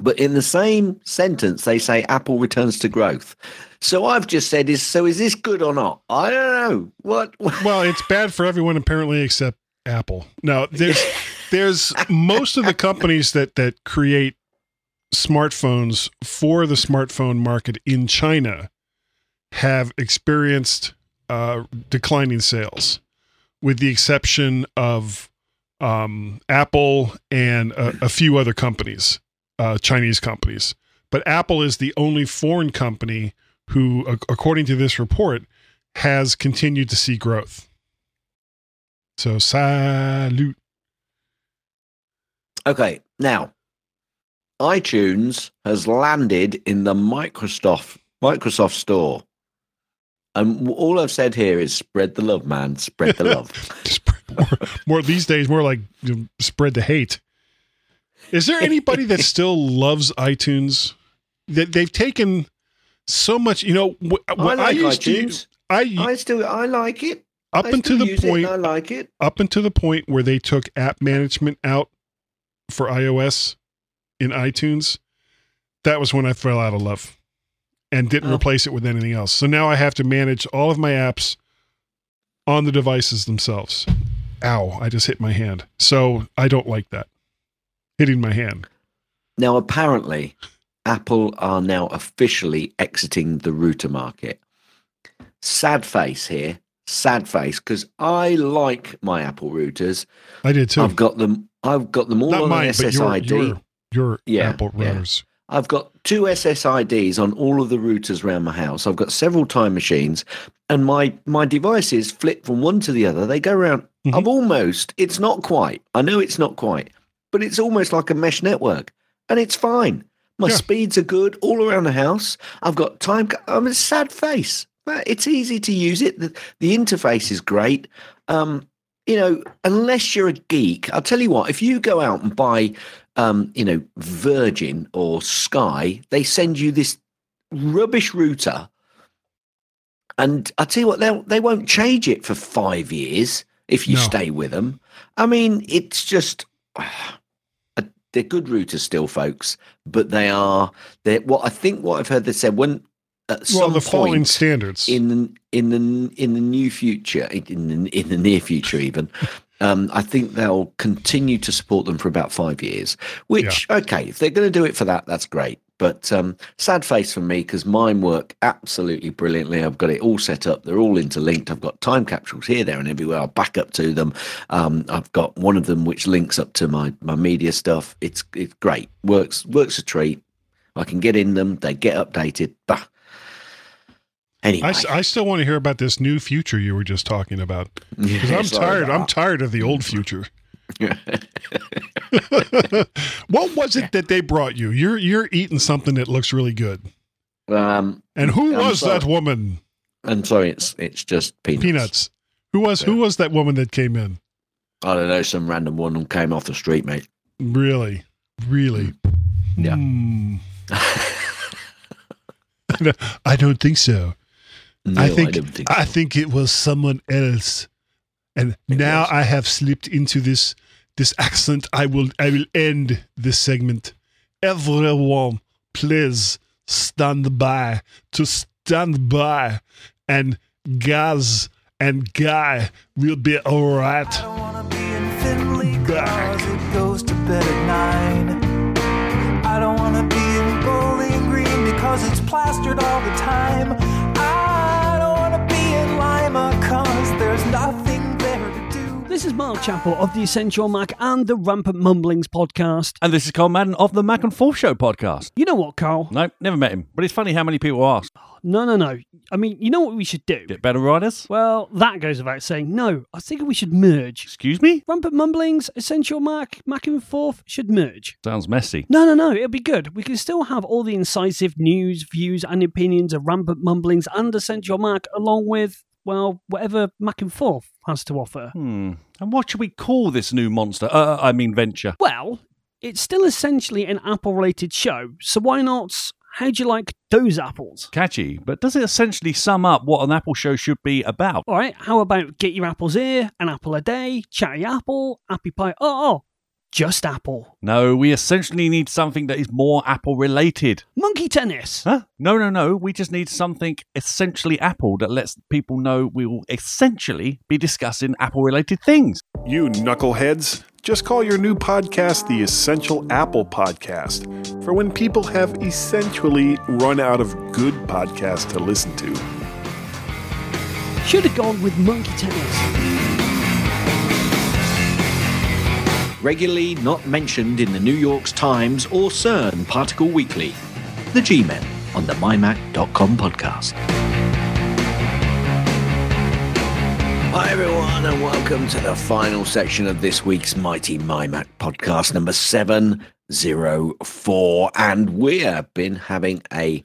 But in the same sentence, they say Apple returns to growth. So I've just said, is so is this good or not? I don't know. What? [laughs] Well, it's bad for everyone apparently except Apple. No, there's [laughs] there's most of the companies that that create smartphones for the smartphone market in China have experienced uh, declining sales, with the exception of um, Apple and a, a few other companies, uh, Chinese companies. But Apple is the only foreign company who, ac- according to this report, has continued to see growth. So salute. Okay, now iTunes has landed in the Microsoft Microsoft Store. And all I've said here is spread the love, man. Spread the love. [laughs] more, more these days, more like you know, spread the hate. Is there anybody that still loves iTunes? That they've taken so much, you know. wh- I what I, like used iTunes. to, I, I still I like it. up I until the point, I like it. up until the point where they took app management out for iOS in iTunes, that was when I fell out of love and didn't Oh. replace it with anything else. So now I have to manage all of my apps on the devices themselves. Ow, I just hit my hand. So I don't like that. Hitting my hand. Now, apparently, Apple are now officially exiting the router market. Sad face here. Sad face because I like my Apple routers. I did too. I've got them. I've got them all Not on mine, but your, SSID. your, your Yeah, Apple yeah. routers. I've got two SSIDs on all of the routers around my house. I've got several time machines, and my my devices flip from one to the other. They go around. Mhm. I've almost. It's not quite. I know it's not quite, but it's almost like a mesh network, and it's fine. My Yeah. speeds are good all around the house. I've got time. I'm a sad face. But It's easy to use it. The, the interface is great. Um, you know, unless you're a geek, I'll tell you what. If you go out and buy um, you know, Virgin or Sky, they send you this rubbish router. And I tell you what, they they won't change it for five years if you No. stay with them. I mean, it's just uh, they're good routers still, folks, but they are they what I think what I've heard they said when at Well, the following point standards. in the in the in the new future, in the in the near future, even. Um, I think they'll continue to support them for about five years. Which, okay, if they're going to do it for that, that's great. But um, sad face for me because mine work absolutely brilliantly. I've got it all set up. They're all interlinked. I've got time capsules here, there, and everywhere. I'll back up to them. Um, I've got one of them which links up to my my media stuff. It's it's great. Works works a treat. I can get in them. They get updated. Bah. Anyway, I, I still want to hear about this new future you were just talking about because I'm tired. I'm tired of the old future. [laughs] what was it that they brought you? You're you're eating something that looks really good. um, And who I'm was that woman? I'm sorry, it's it's just peanuts. Peanuts. Who was who was that woman that came in? I don't know, some random one who came off the street, mate. Really, really. Yeah. Hmm. [laughs] [laughs] I don't think so. No, I think don't think I think it was someone else. And It now was. I have slipped into this this accent. I will I will end this segment. Everyone, please stand by to stand by, and Gaz and Guy will be all I right. don't wanna be Back. cause it goes to bed at nine. I don't wanna be in Bowling Green because it's plastered all the time. In Lima cause there's nothing there to do. This is Mark Chappell of the Essential Mac and the Rampant Mumblings podcast. And this is Carl Madden of the Mac and Forth Show podcast. You know what, Carl? No, never met him, but it's funny how many people ask. No, no, no. I mean, you know what we should do? Get better riders? Well, that goes without saying. No, I think we should merge. Excuse me? Rampant Mumblings, Essential Mac, Mac and Forth should merge. Sounds messy. No, no, no. It'll be good. We can still have all the incisive news, views, and opinions of Rampant Mumblings and Essential Mac, along with, well, whatever Mac and Forth has to offer. Hmm. And what should we call this new monster? Uh, I mean, venture. Well, it's still essentially an Apple related show, so why not? How'd you like those apples? Catchy, but does it essentially sum up what an Apple show should be about? All right, how about get your apples here, an apple a day, chatty apple, happy pie? Oh, oh, just apple. No, we essentially need something that is more Apple related. Monkey tennis. Huh? No, no, no. We just need something essentially Apple that lets people know we will essentially be discussing Apple related things. You knuckleheads, just call your new podcast the Essential Apple Podcast for when people have essentially run out of good podcasts to listen to. Should have gone with monkey tennis. Regularly not mentioned in the New York Times or CERN Particle Weekly. The G Men on the MyMac.com podcast. Hi, everyone, and welcome to the final section of this week's Mighty MyMac podcast, number 704. And we have been having a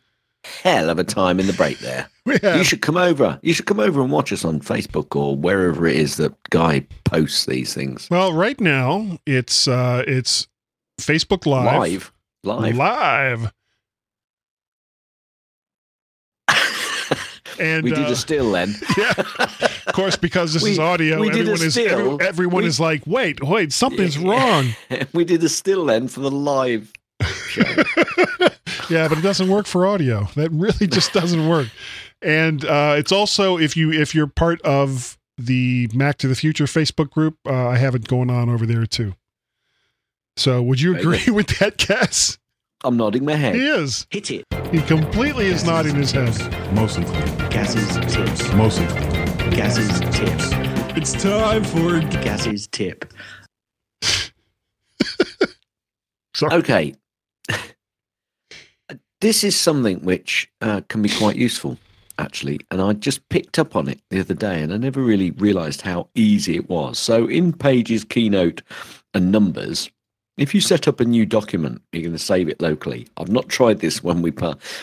hell of a time in the break there. [laughs] Have. You should come over. You should come over and watch us on Facebook or wherever it is that Guy posts these things. Well, right now it's uh it's Facebook Live. Live. Live. Live. [laughs] and we did uh, a still then. [laughs] yeah. Of course, because this We- is audio, did everyone is every- everyone We- is like, wait, wait, something's wrong. we did a still then for the live show. Yeah, but it doesn't work for audio. That really just doesn't work. And uh, it's also if you if you're part of the Mac to the Future Facebook group, uh, I have it going on over there too. So, would you agree good. with that, Cass? I'm nodding my head. He is. Hit it. He completely is nodding his head. Mostly. Gaz's tips. Mostly. Gaz's tips. It's time for Gaz's tip. Sorry. Okay. This is something which uh, can be quite useful, actually. And I just picked up on it the other day and I never really realized how easy it was. So, in Pages, Keynote, and Numbers, if you set up a new document, you're going to save it locally. I've not tried this when we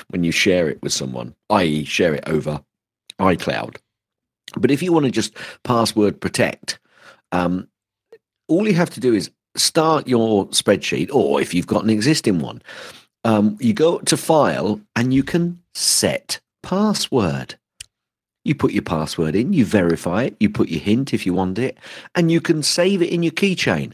when you share it with someone, i.e., share it over iCloud. But if you want to just password protect, um, all you have to do is start your spreadsheet, or if you've got an existing one, um, you go to File and you can set password. You put your password in, you verify it, you put your hint if you want it, and you can save it in your keychain.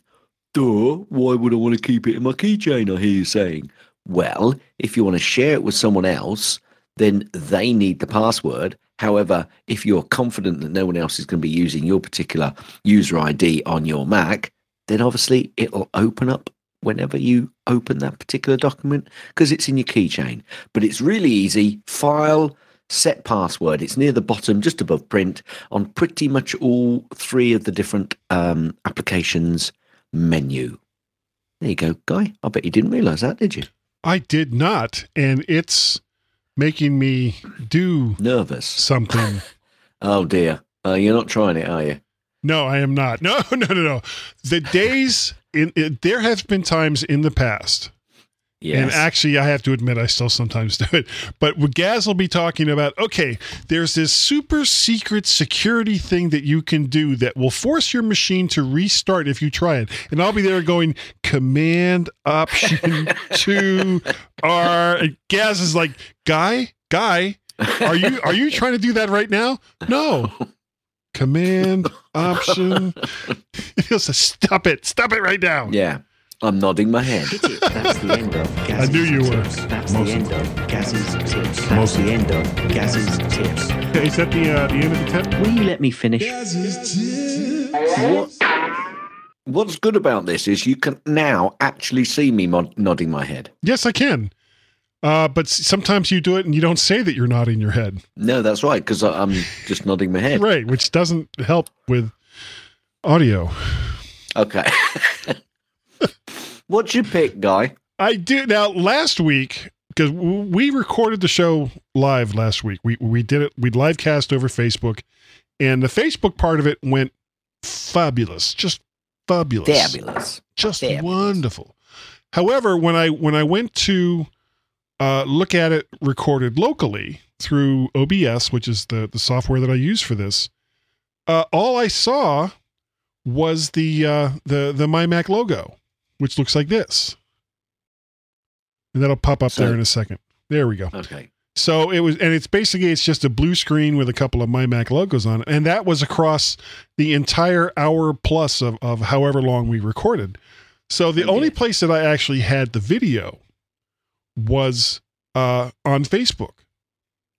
Duh, why would I want to keep it in my keychain? I hear you saying. Well, if you want to share it with someone else, then they need the password. However, if you're confident that no one else is going to be using your particular user ID on your Mac, then obviously it'll open up whenever you open that particular document because it's in your keychain. But it's really easy. File, set password. It's near the bottom, just above print, on pretty much all three of the different um, applications menu. There you go, Guy. I bet you didn't realize that, did you? I did not, and it's making me do Nervous. something. [laughs] Oh dear. Uh, you're not trying it, are you? No, I am not. No, [laughs] no, no, no. The days in it, there have been times in the past, and actually, I have to admit, I still sometimes [laughs] do it. But Gaz will be talking about, okay, there's this super secret security thing that you can do that will force your machine to restart if you try it. And I'll be there going Command Option [laughs] Two R. And Gaz is like, Guy, Guy, are you are you trying to do that right now? No. Command Option. [laughs] He'll say, Stop it! Stop it right now. Yeah. I'm nodding my head. That's the end of I knew you were. That's Most the of end of Gaz's tips. That's Most the end of Gaz's tips. Is that the uh, the end of the tip? Will you let me finish? What, what's good about this is you can now actually see me mod- nodding my head. Yes, I can. Uh, but sometimes you do it and you don't say that you're nodding your head. No, that's right, because I'm just nodding my head. Right, which doesn't help with audio. Okay. [laughs] What's your pick, guy? I do now. Last week, because we recorded the show live last week, we we did it. We live cast over Facebook, and the Facebook part of it went fabulous, just fabulous, Fabulous. just Fabulous. wonderful. However, when I when I went to uh, look at it recorded locally through OBS, which is the the software that I use for this, uh, all I saw was the uh, the the MyMac logo, which looks like this, and that'll pop up So- there in a second. There we go. Okay. So it was, and it's basically it's just a blue screen with a couple of MyMac logos on it, and that was across the entire hour plus of of however long we recorded. So the Okay. only place that I actually had the video was uh, on Facebook.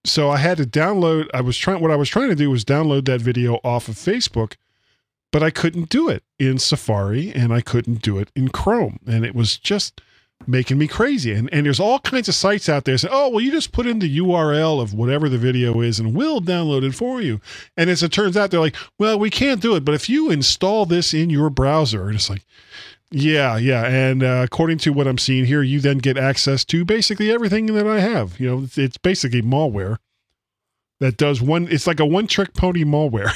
So I had to download. I was trying. What I was trying to do was download that video off of Facebook, but I couldn't do it in Safari, and I couldn't do it in Chrome, and it was just making me crazy. And and there's all kinds of sites out there saying, "Oh, well, you just put in the URL of whatever the video is, and we'll download it for you." And as it turns out, they're like, "Well, we can't do it, but if you install this in your browser," and it's like, yeah, yeah. And uh, according to what I'm seeing here, you then get access to basically everything that I have. You know, it's, basically malware that does one, it's like a one trick pony malware.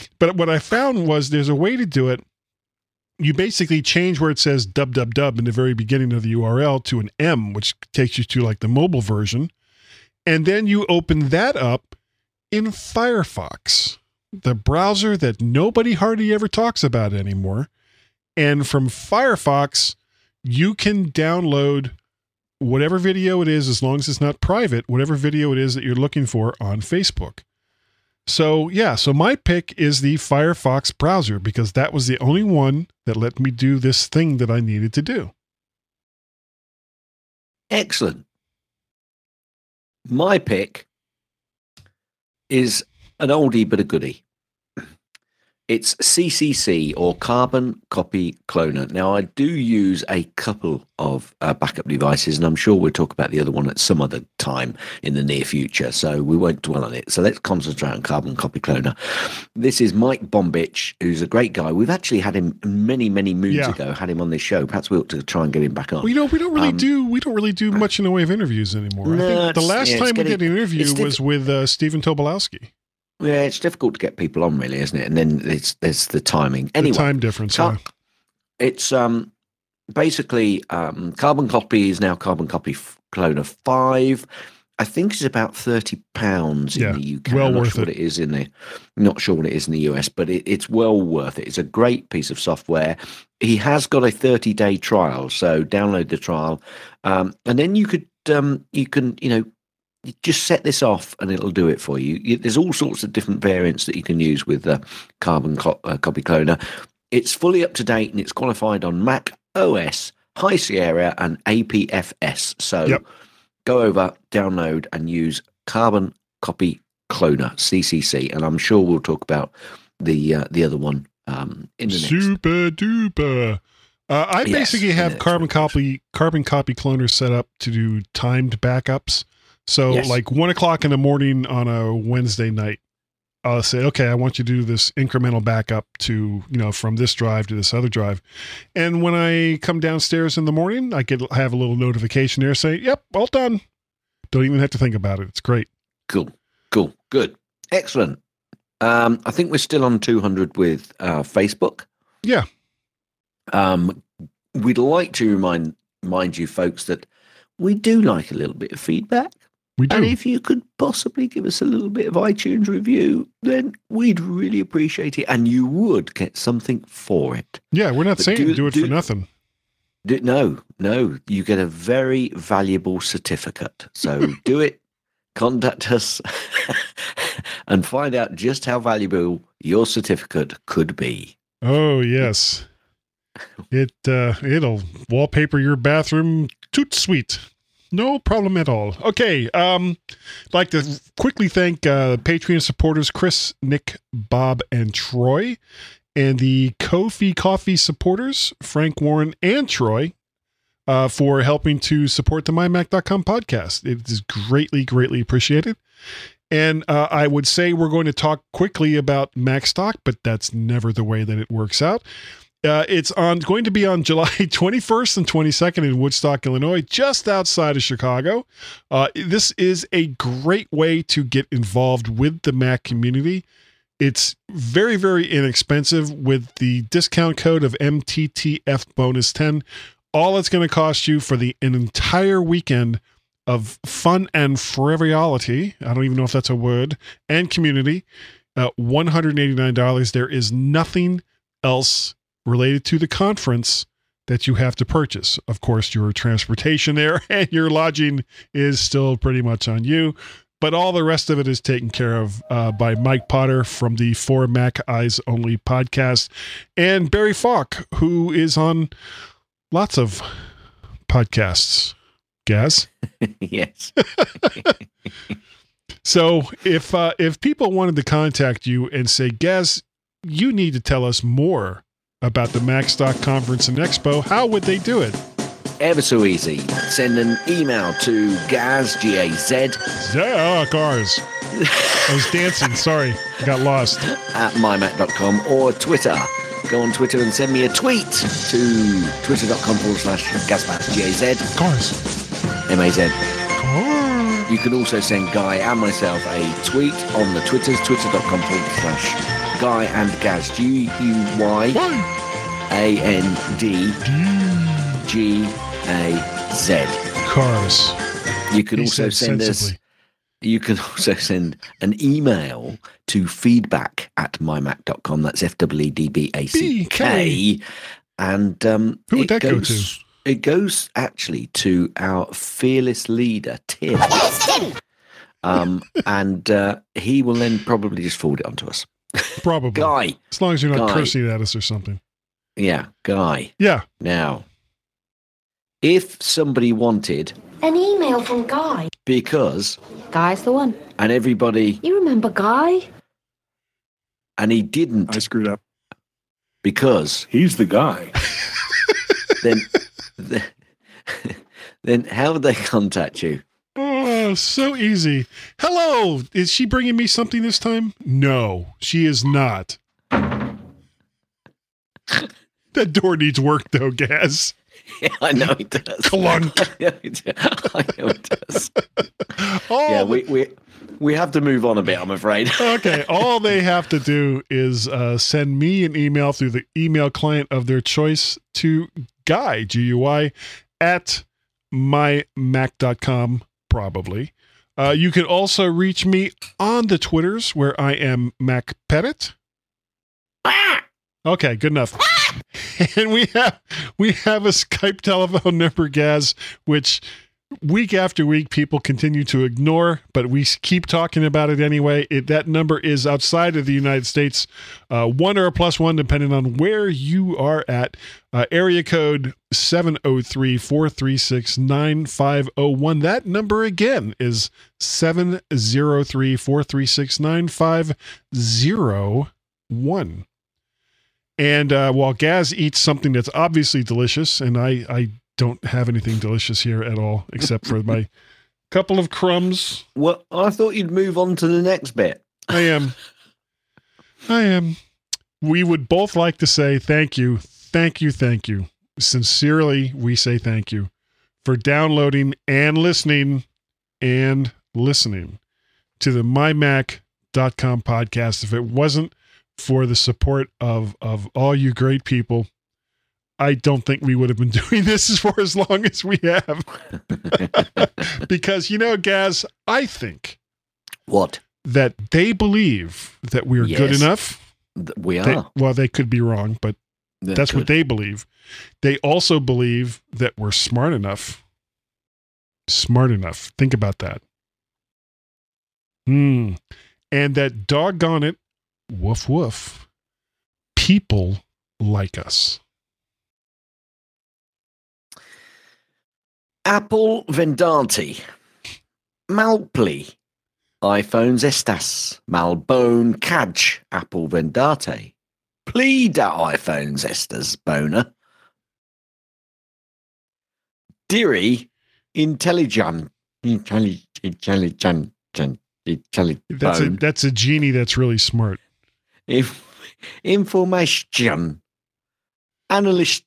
[laughs] but what I found was there's a way to do it. You basically change where it says www dub in the very beginning of the URL to an M, which takes you to like the mobile version. And then you open that up in Firefox, the browser that nobody hardly ever talks about anymore. And from Firefox, you can download whatever video it is, as long as it's not private, whatever video it is that you're looking for on Facebook. So, yeah, so my pick is the Firefox browser because that was the only one that let me do this thing that I needed to do. Excellent. My pick is an oldie but a goodie. It's CCC or Carbon Copy Cloner. Now, I do use a couple of uh, backup devices, and I'm sure we'll talk about the other one at some other time in the near future. So we won't dwell on it. So let's concentrate on Carbon Copy Cloner. This is Mike Bombich, who's a great guy. We've actually had him many, many moons Yeah. ago. Had him on this show. Perhaps we ought to try and get him back on. Well, you know, we don't really Um, do we don't really do much in the way of interviews anymore. I No, think the last yeah, time we did an interview was with uh, Stephen Tobolowski. Yeah, it's difficult to get people on, really, isn't it? And then it's there's the timing. Anyway, the time difference. Car- yeah. it's um basically um carbon copy is now carbon copy f- of five. I think it's about thirty pounds in Yeah, the UK. well I'm not worth sure it. what it is in the not sure what it is in the US, but it, it's well worth it. It's a great piece of software. He has got a 30 day trial, so download the trial, um, and then you could um, you can you know you just set this off and it'll do it for you. You- There's all sorts of different variants that you can use with the Carbon co- uh, Copy Cloner. It's fully up to date and it's qualified on Mac OS, High Sierra, and APFS. So Yep. go over, download, and use Carbon Copy Cloner (CCC). And I'm sure we'll talk about the uh, the other one um, in the next. Super duper. Uh, I Yes, basically have carbon copy carbon copy cloner set up to do timed backups. So Yes. like one o'clock in the morning on a Wednesday night, I'll say, okay, I want you to do this incremental backup to you know from this drive to this other drive, and when I come downstairs in the morning, I get have a little notification there saying, "Yep, all done." Don't even have to think about it. It's great. Cool, cool, good, excellent. Um, I think we're still on 200 with uh, Facebook. Yeah. Um, we'd like to remind remind you folks that we do like a little bit of feedback. We do. And if you could possibly give us a little bit of iTunes review, then we'd really appreciate it, and you would get something for it. yeah, we're not But saying do- do, it do- for nothing. D- No, no, you get a very valuable certificate. So [laughs] do it, contact us, [laughs] and find out just how valuable your certificate could be. Oh yes, [laughs] it uh, it'll wallpaper your bathroom toot sweet. No problem at all. Okay, um, I'd like to quickly thank uh, Patreon supporters Chris, Nick, Bob, and Troy, and the Ko-fi Coffee supporters Frank, Warren, and Troy. Uh, for helping to support the MyMac.com podcast. It is greatly, greatly appreciated. And uh, I would say we're going to talk quickly about MacStock, but that's never the way that it works out. Uh, it's on going to be on July [laughs] 21st and 22nd in Woodstock, Illinois, just outside of Chicago. Uh, this is a great way to get involved with the Mac community. It's very, very inexpensive with the discount code of MTTF bonus 10. All it's going to cost you for the an entire weekend of fun and frivolity. I don't even know if that's a word and community. Uh, $189. There is nothing else related to the conference that you have to purchase. Of course, your transportation [laughs] there and your lodging is still pretty much on you. But all the rest of it is taken care of uh, by Mike Potter from the For Mac Eyes Only podcast and Barry Falk, who is on lots of podcasts. Gaz? [laughs] yes. [laughs] So if uh, if people wanted to contact you and say, Gaz, you need to tell us more about the MacStock Conference and Expo, how would they do it? Ever so easy. Send an email to Gaz, G A Z, Yeah, oh, cars. I was dancing. Sorry, I got lost. at mymac.com or Twitter. Go on Twitter and send me a tweet to twitter.com forward slash Gazbat, G A Z, Cars. M A Z. Cars. You can also send Guy and myself a tweet on the Twitters, twitter.com forward slash Guy and Gaz, G U Y A N D G A Z. Why? A N D G A Z. Cars. You can He also said send us you can [laughs] also send an email to feedback at mymac.com. That's F W E D B A C K. And um, Who would it that go goes, It goes actually to our fearless leader, Tim. Um, and uh, he will then probably just forward it on to us. [laughs] Probably. Guy. As long as you're not Guy. cursing at us or something. Yeah, Guy. Yeah. Now, if somebody wanted, An email from Guy. because, Guy's the one. and everybody, You remember Guy? and he didn't. I screwed up. Because he's the guy. [laughs] [laughs] then, then how would they contact you? Oh, so easy. Hello. Is she bringing me something this time? No, she is not. [laughs] that door needs work, though, Gaz. Yeah, I know it does. Clunk. [laughs] I know it does. I know it does. [laughs] Oh, yeah, we, we we have to move on a bit. I'm afraid. okay. All they have to do is uh, send me an email through the email client of their choice to Guy, G U I, at mymac.com, probably. Uh, you can also reach me on the Twitters where I am Mac Pettit. Okay, good enough. [laughs] and we have we have a Skype telephone number, Gaz, which week after week people continue to ignore, but we keep talking about it anyway. It, that number is outside of the United States, uh, one or a plus one, depending on where you are at. Uh, area code 703 436 9501. That number again is 703 436 9501. And uh, while Gaz eats something that's obviously delicious, and I, I don't have anything delicious here at all except for my [laughs] couple of crumbs. Well, I thought you'd move on to the next bit. I am. I am. We would both like to say thank you, thank you, thank you. Sincerely, we say thank you for downloading and listening and listening to the mymac.com podcast. If it wasn't for the support of of all you great people, I don't think we would have been [laughs] doing this for as long as we have. [laughs] because you know, Gaz, I think What? that they believe that we're good enough. We They- are. well, they could be wrong, but They're that's what they believe. They also believe that we're smart enough. Smart enough. Think about that. Hmm. And that doggone it, woof woof, people like us. Apple Vendanti. Malpli. iPhones estas. Malbone Cadge. Apple Vendate. Pleda iPhones estas. Bona. Diri. Intelligent. Intelligent. Intelligent. Intelligent. That's a that's a genie that's really smart. Inf- information. Analyst,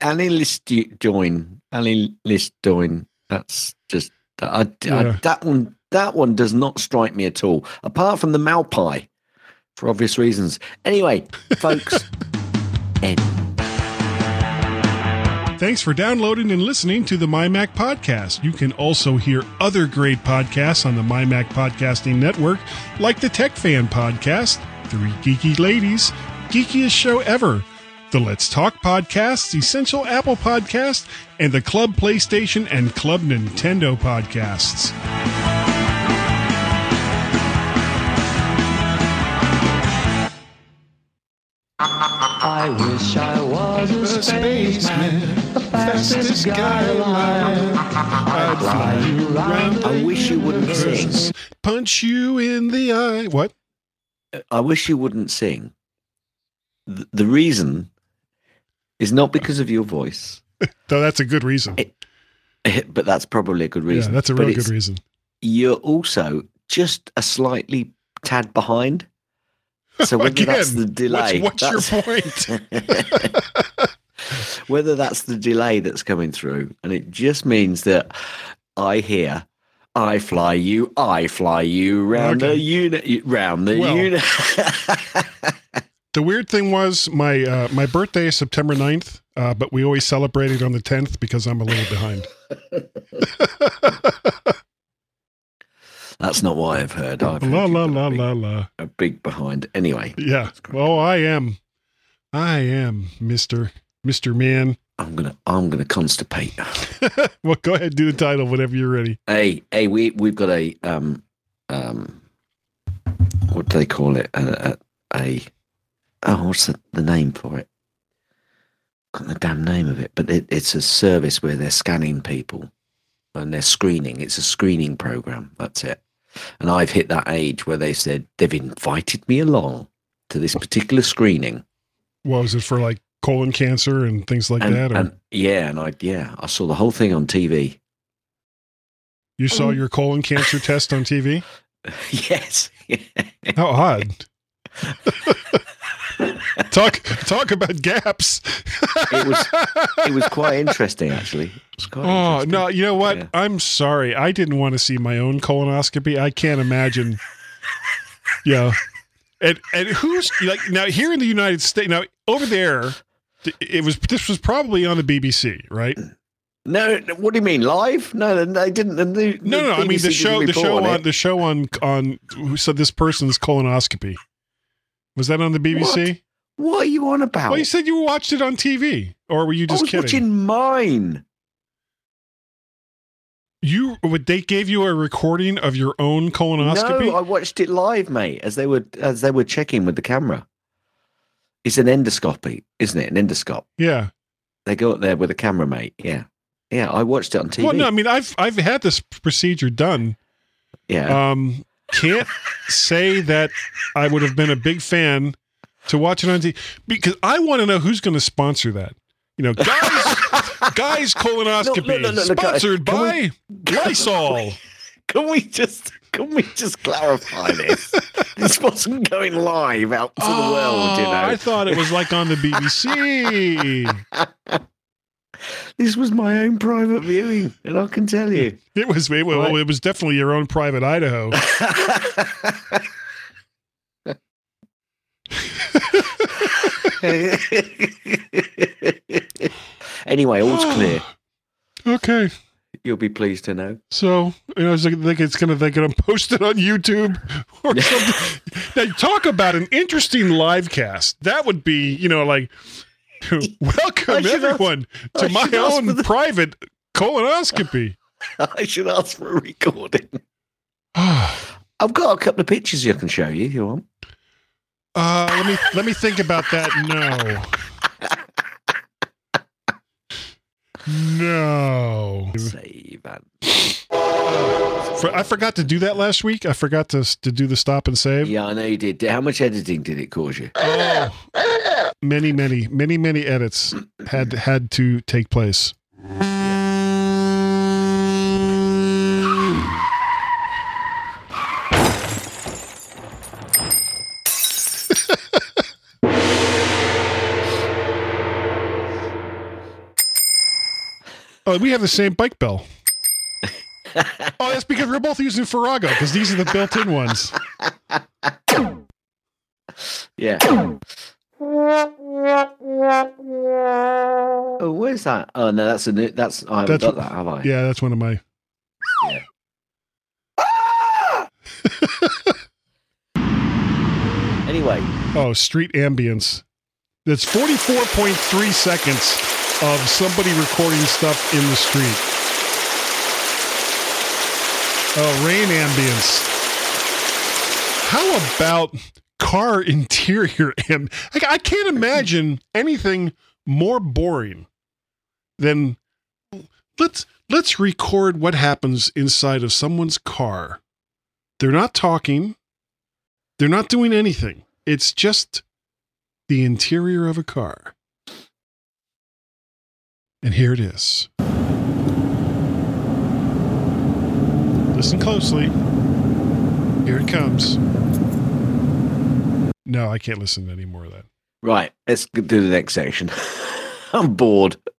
analyst join, analyst join. That's just I, I- that one. That one does not strike me at all. Apart from the Malpai, for obvious reasons. Anyway, folks. [laughs] end. Thanks for downloading and listening to the MyMac Podcast. You can also hear other great podcasts on the MyMac Podcasting Network, like the Tech Fan Podcast, Three Geeky Ladies, Geekiest Show Ever, the Let's Talk Podcast, Essential Apple Podcast, and the Club PlayStation and Club Nintendo Podcasts. I wish I was a spaceman, the fastest guy alive. I'd fly you around. I wish you wouldn't sing. Punch you in the eye. What? I wish you wouldn't sing. The, the reason is not because of your voice, [laughs] Though that's a good reason. Eh, but that's probably a good reason. Yeah, that's a really good reason. You're also just a slightly tad behind. So whether that's the delay, what's- what's your [laughs] point? [laughs] whether that's the delay that's coming through, and it just means that I hear, I fly you, I fly you round Okay. the unit, round the Well, unit. The weird thing was my uh, my birthday is September 9th, uh, but we always celebrate it on the 10th because I'm a little behind. [laughs] That's not what I've heard. I've La heard la la a big- la la. A big behind. Anyway, Yeah. Oh, I am. I am Mister Mister Man. I'm gonna I'm gonna constipate. [laughs] well, go ahead, do the title whenever you're ready. Hey, hey, we we've got a um um what do they call it? A, a, a oh, what's the, the name for it? Got the damn name of it, but it, it's a service where they're scanning people and they're screening. It's a screening program. That's it. And I've hit that age where they said they've invited me along to this particular screening. What was it for? Like colon cancer and things like and, that. Or and yeah, and I yeah, I saw the whole thing on TV. you saw mm. your colon cancer test on TV. [laughs] yes. [laughs] How odd. [laughs] talk talk about gaps. it was it was quite interesting actually. Quite Oh interesting. no! You know what? Yeah. I'm sorry. I didn't want to see my own colonoscopy. I can't imagine. yeah, and and who's like now here in the United States? Now over there, it was this was probably on the BBC, right? No, what do you mean live? No, they didn't. The, the No, no. I mean the show, the show report on the show on on who said this person's colonoscopy. Was that on the BBC? What are you on about? Well, you said you watched it on TV, or were you I just was kidding? watching mine. You would they gave you a recording of your own colonoscopy? No, I watched it live, mate, as they were as they were checking with the camera. It's an endoscopy, isn't it? An endoscope. yeah. They go up there with a camera, mate. Yeah, yeah. I watched it on TV. Well, no, I mean I've I've had this procedure done. yeah, Um, can't [laughs] say that I would have been a big fan to watch it on TV because I want to know who's going to sponsor that. You know, guys, [laughs] guys, colonoscopy No, no, no, sponsored by we- Lysol. [laughs] can we just can we just clarify this? this wasn't going live out to the world, you Oh, know. I thought it was like on the BBC. [laughs] This was my own private viewing, and I can tell you. It was it, well, it was definitely your own private Idaho. [laughs] anyway, all's clear. [sighs] Okay. You'll be pleased to know. So you know, I was like, think it's gonna they're gonna post it on YouTube [laughs] or something. [laughs] now talk about an interesting live cast. That would be, you know, like welcome ask- everyone I to my own the- private colonoscopy. I should ask for a recording. [sighs] I've got a couple of pictures I can show you if you want. Uh, let me let me think about that. No. No. Save. For, I forgot to do that last week. I forgot to to do the stop and save. Yeah, I know you did. How much editing did it cause you? Oh, many, many, many, many edits had had to take place. Oh, we have the same bike bell. oh, that's because we're both using Farrago because these are the built-in ones. Yeah. Oh, where's that? Oh no, that's a new. That's I haven't That's- got that, have I? Yeah, that's one of my. [laughs] Anyway, Oh, street ambience. That's 44.3 seconds of somebody recording stuff in the street. Oh, rain ambience. How about car [laughs] interior am like, I can't imagine anything more boring than let's let's record what happens inside of someone's car. They're not talking. They're not doing anything. It's just the interior of a car. And here it is. Listen closely. Here it comes. No, I can't listen to any more of that. right. Let's do the next section. [laughs] I'm bored.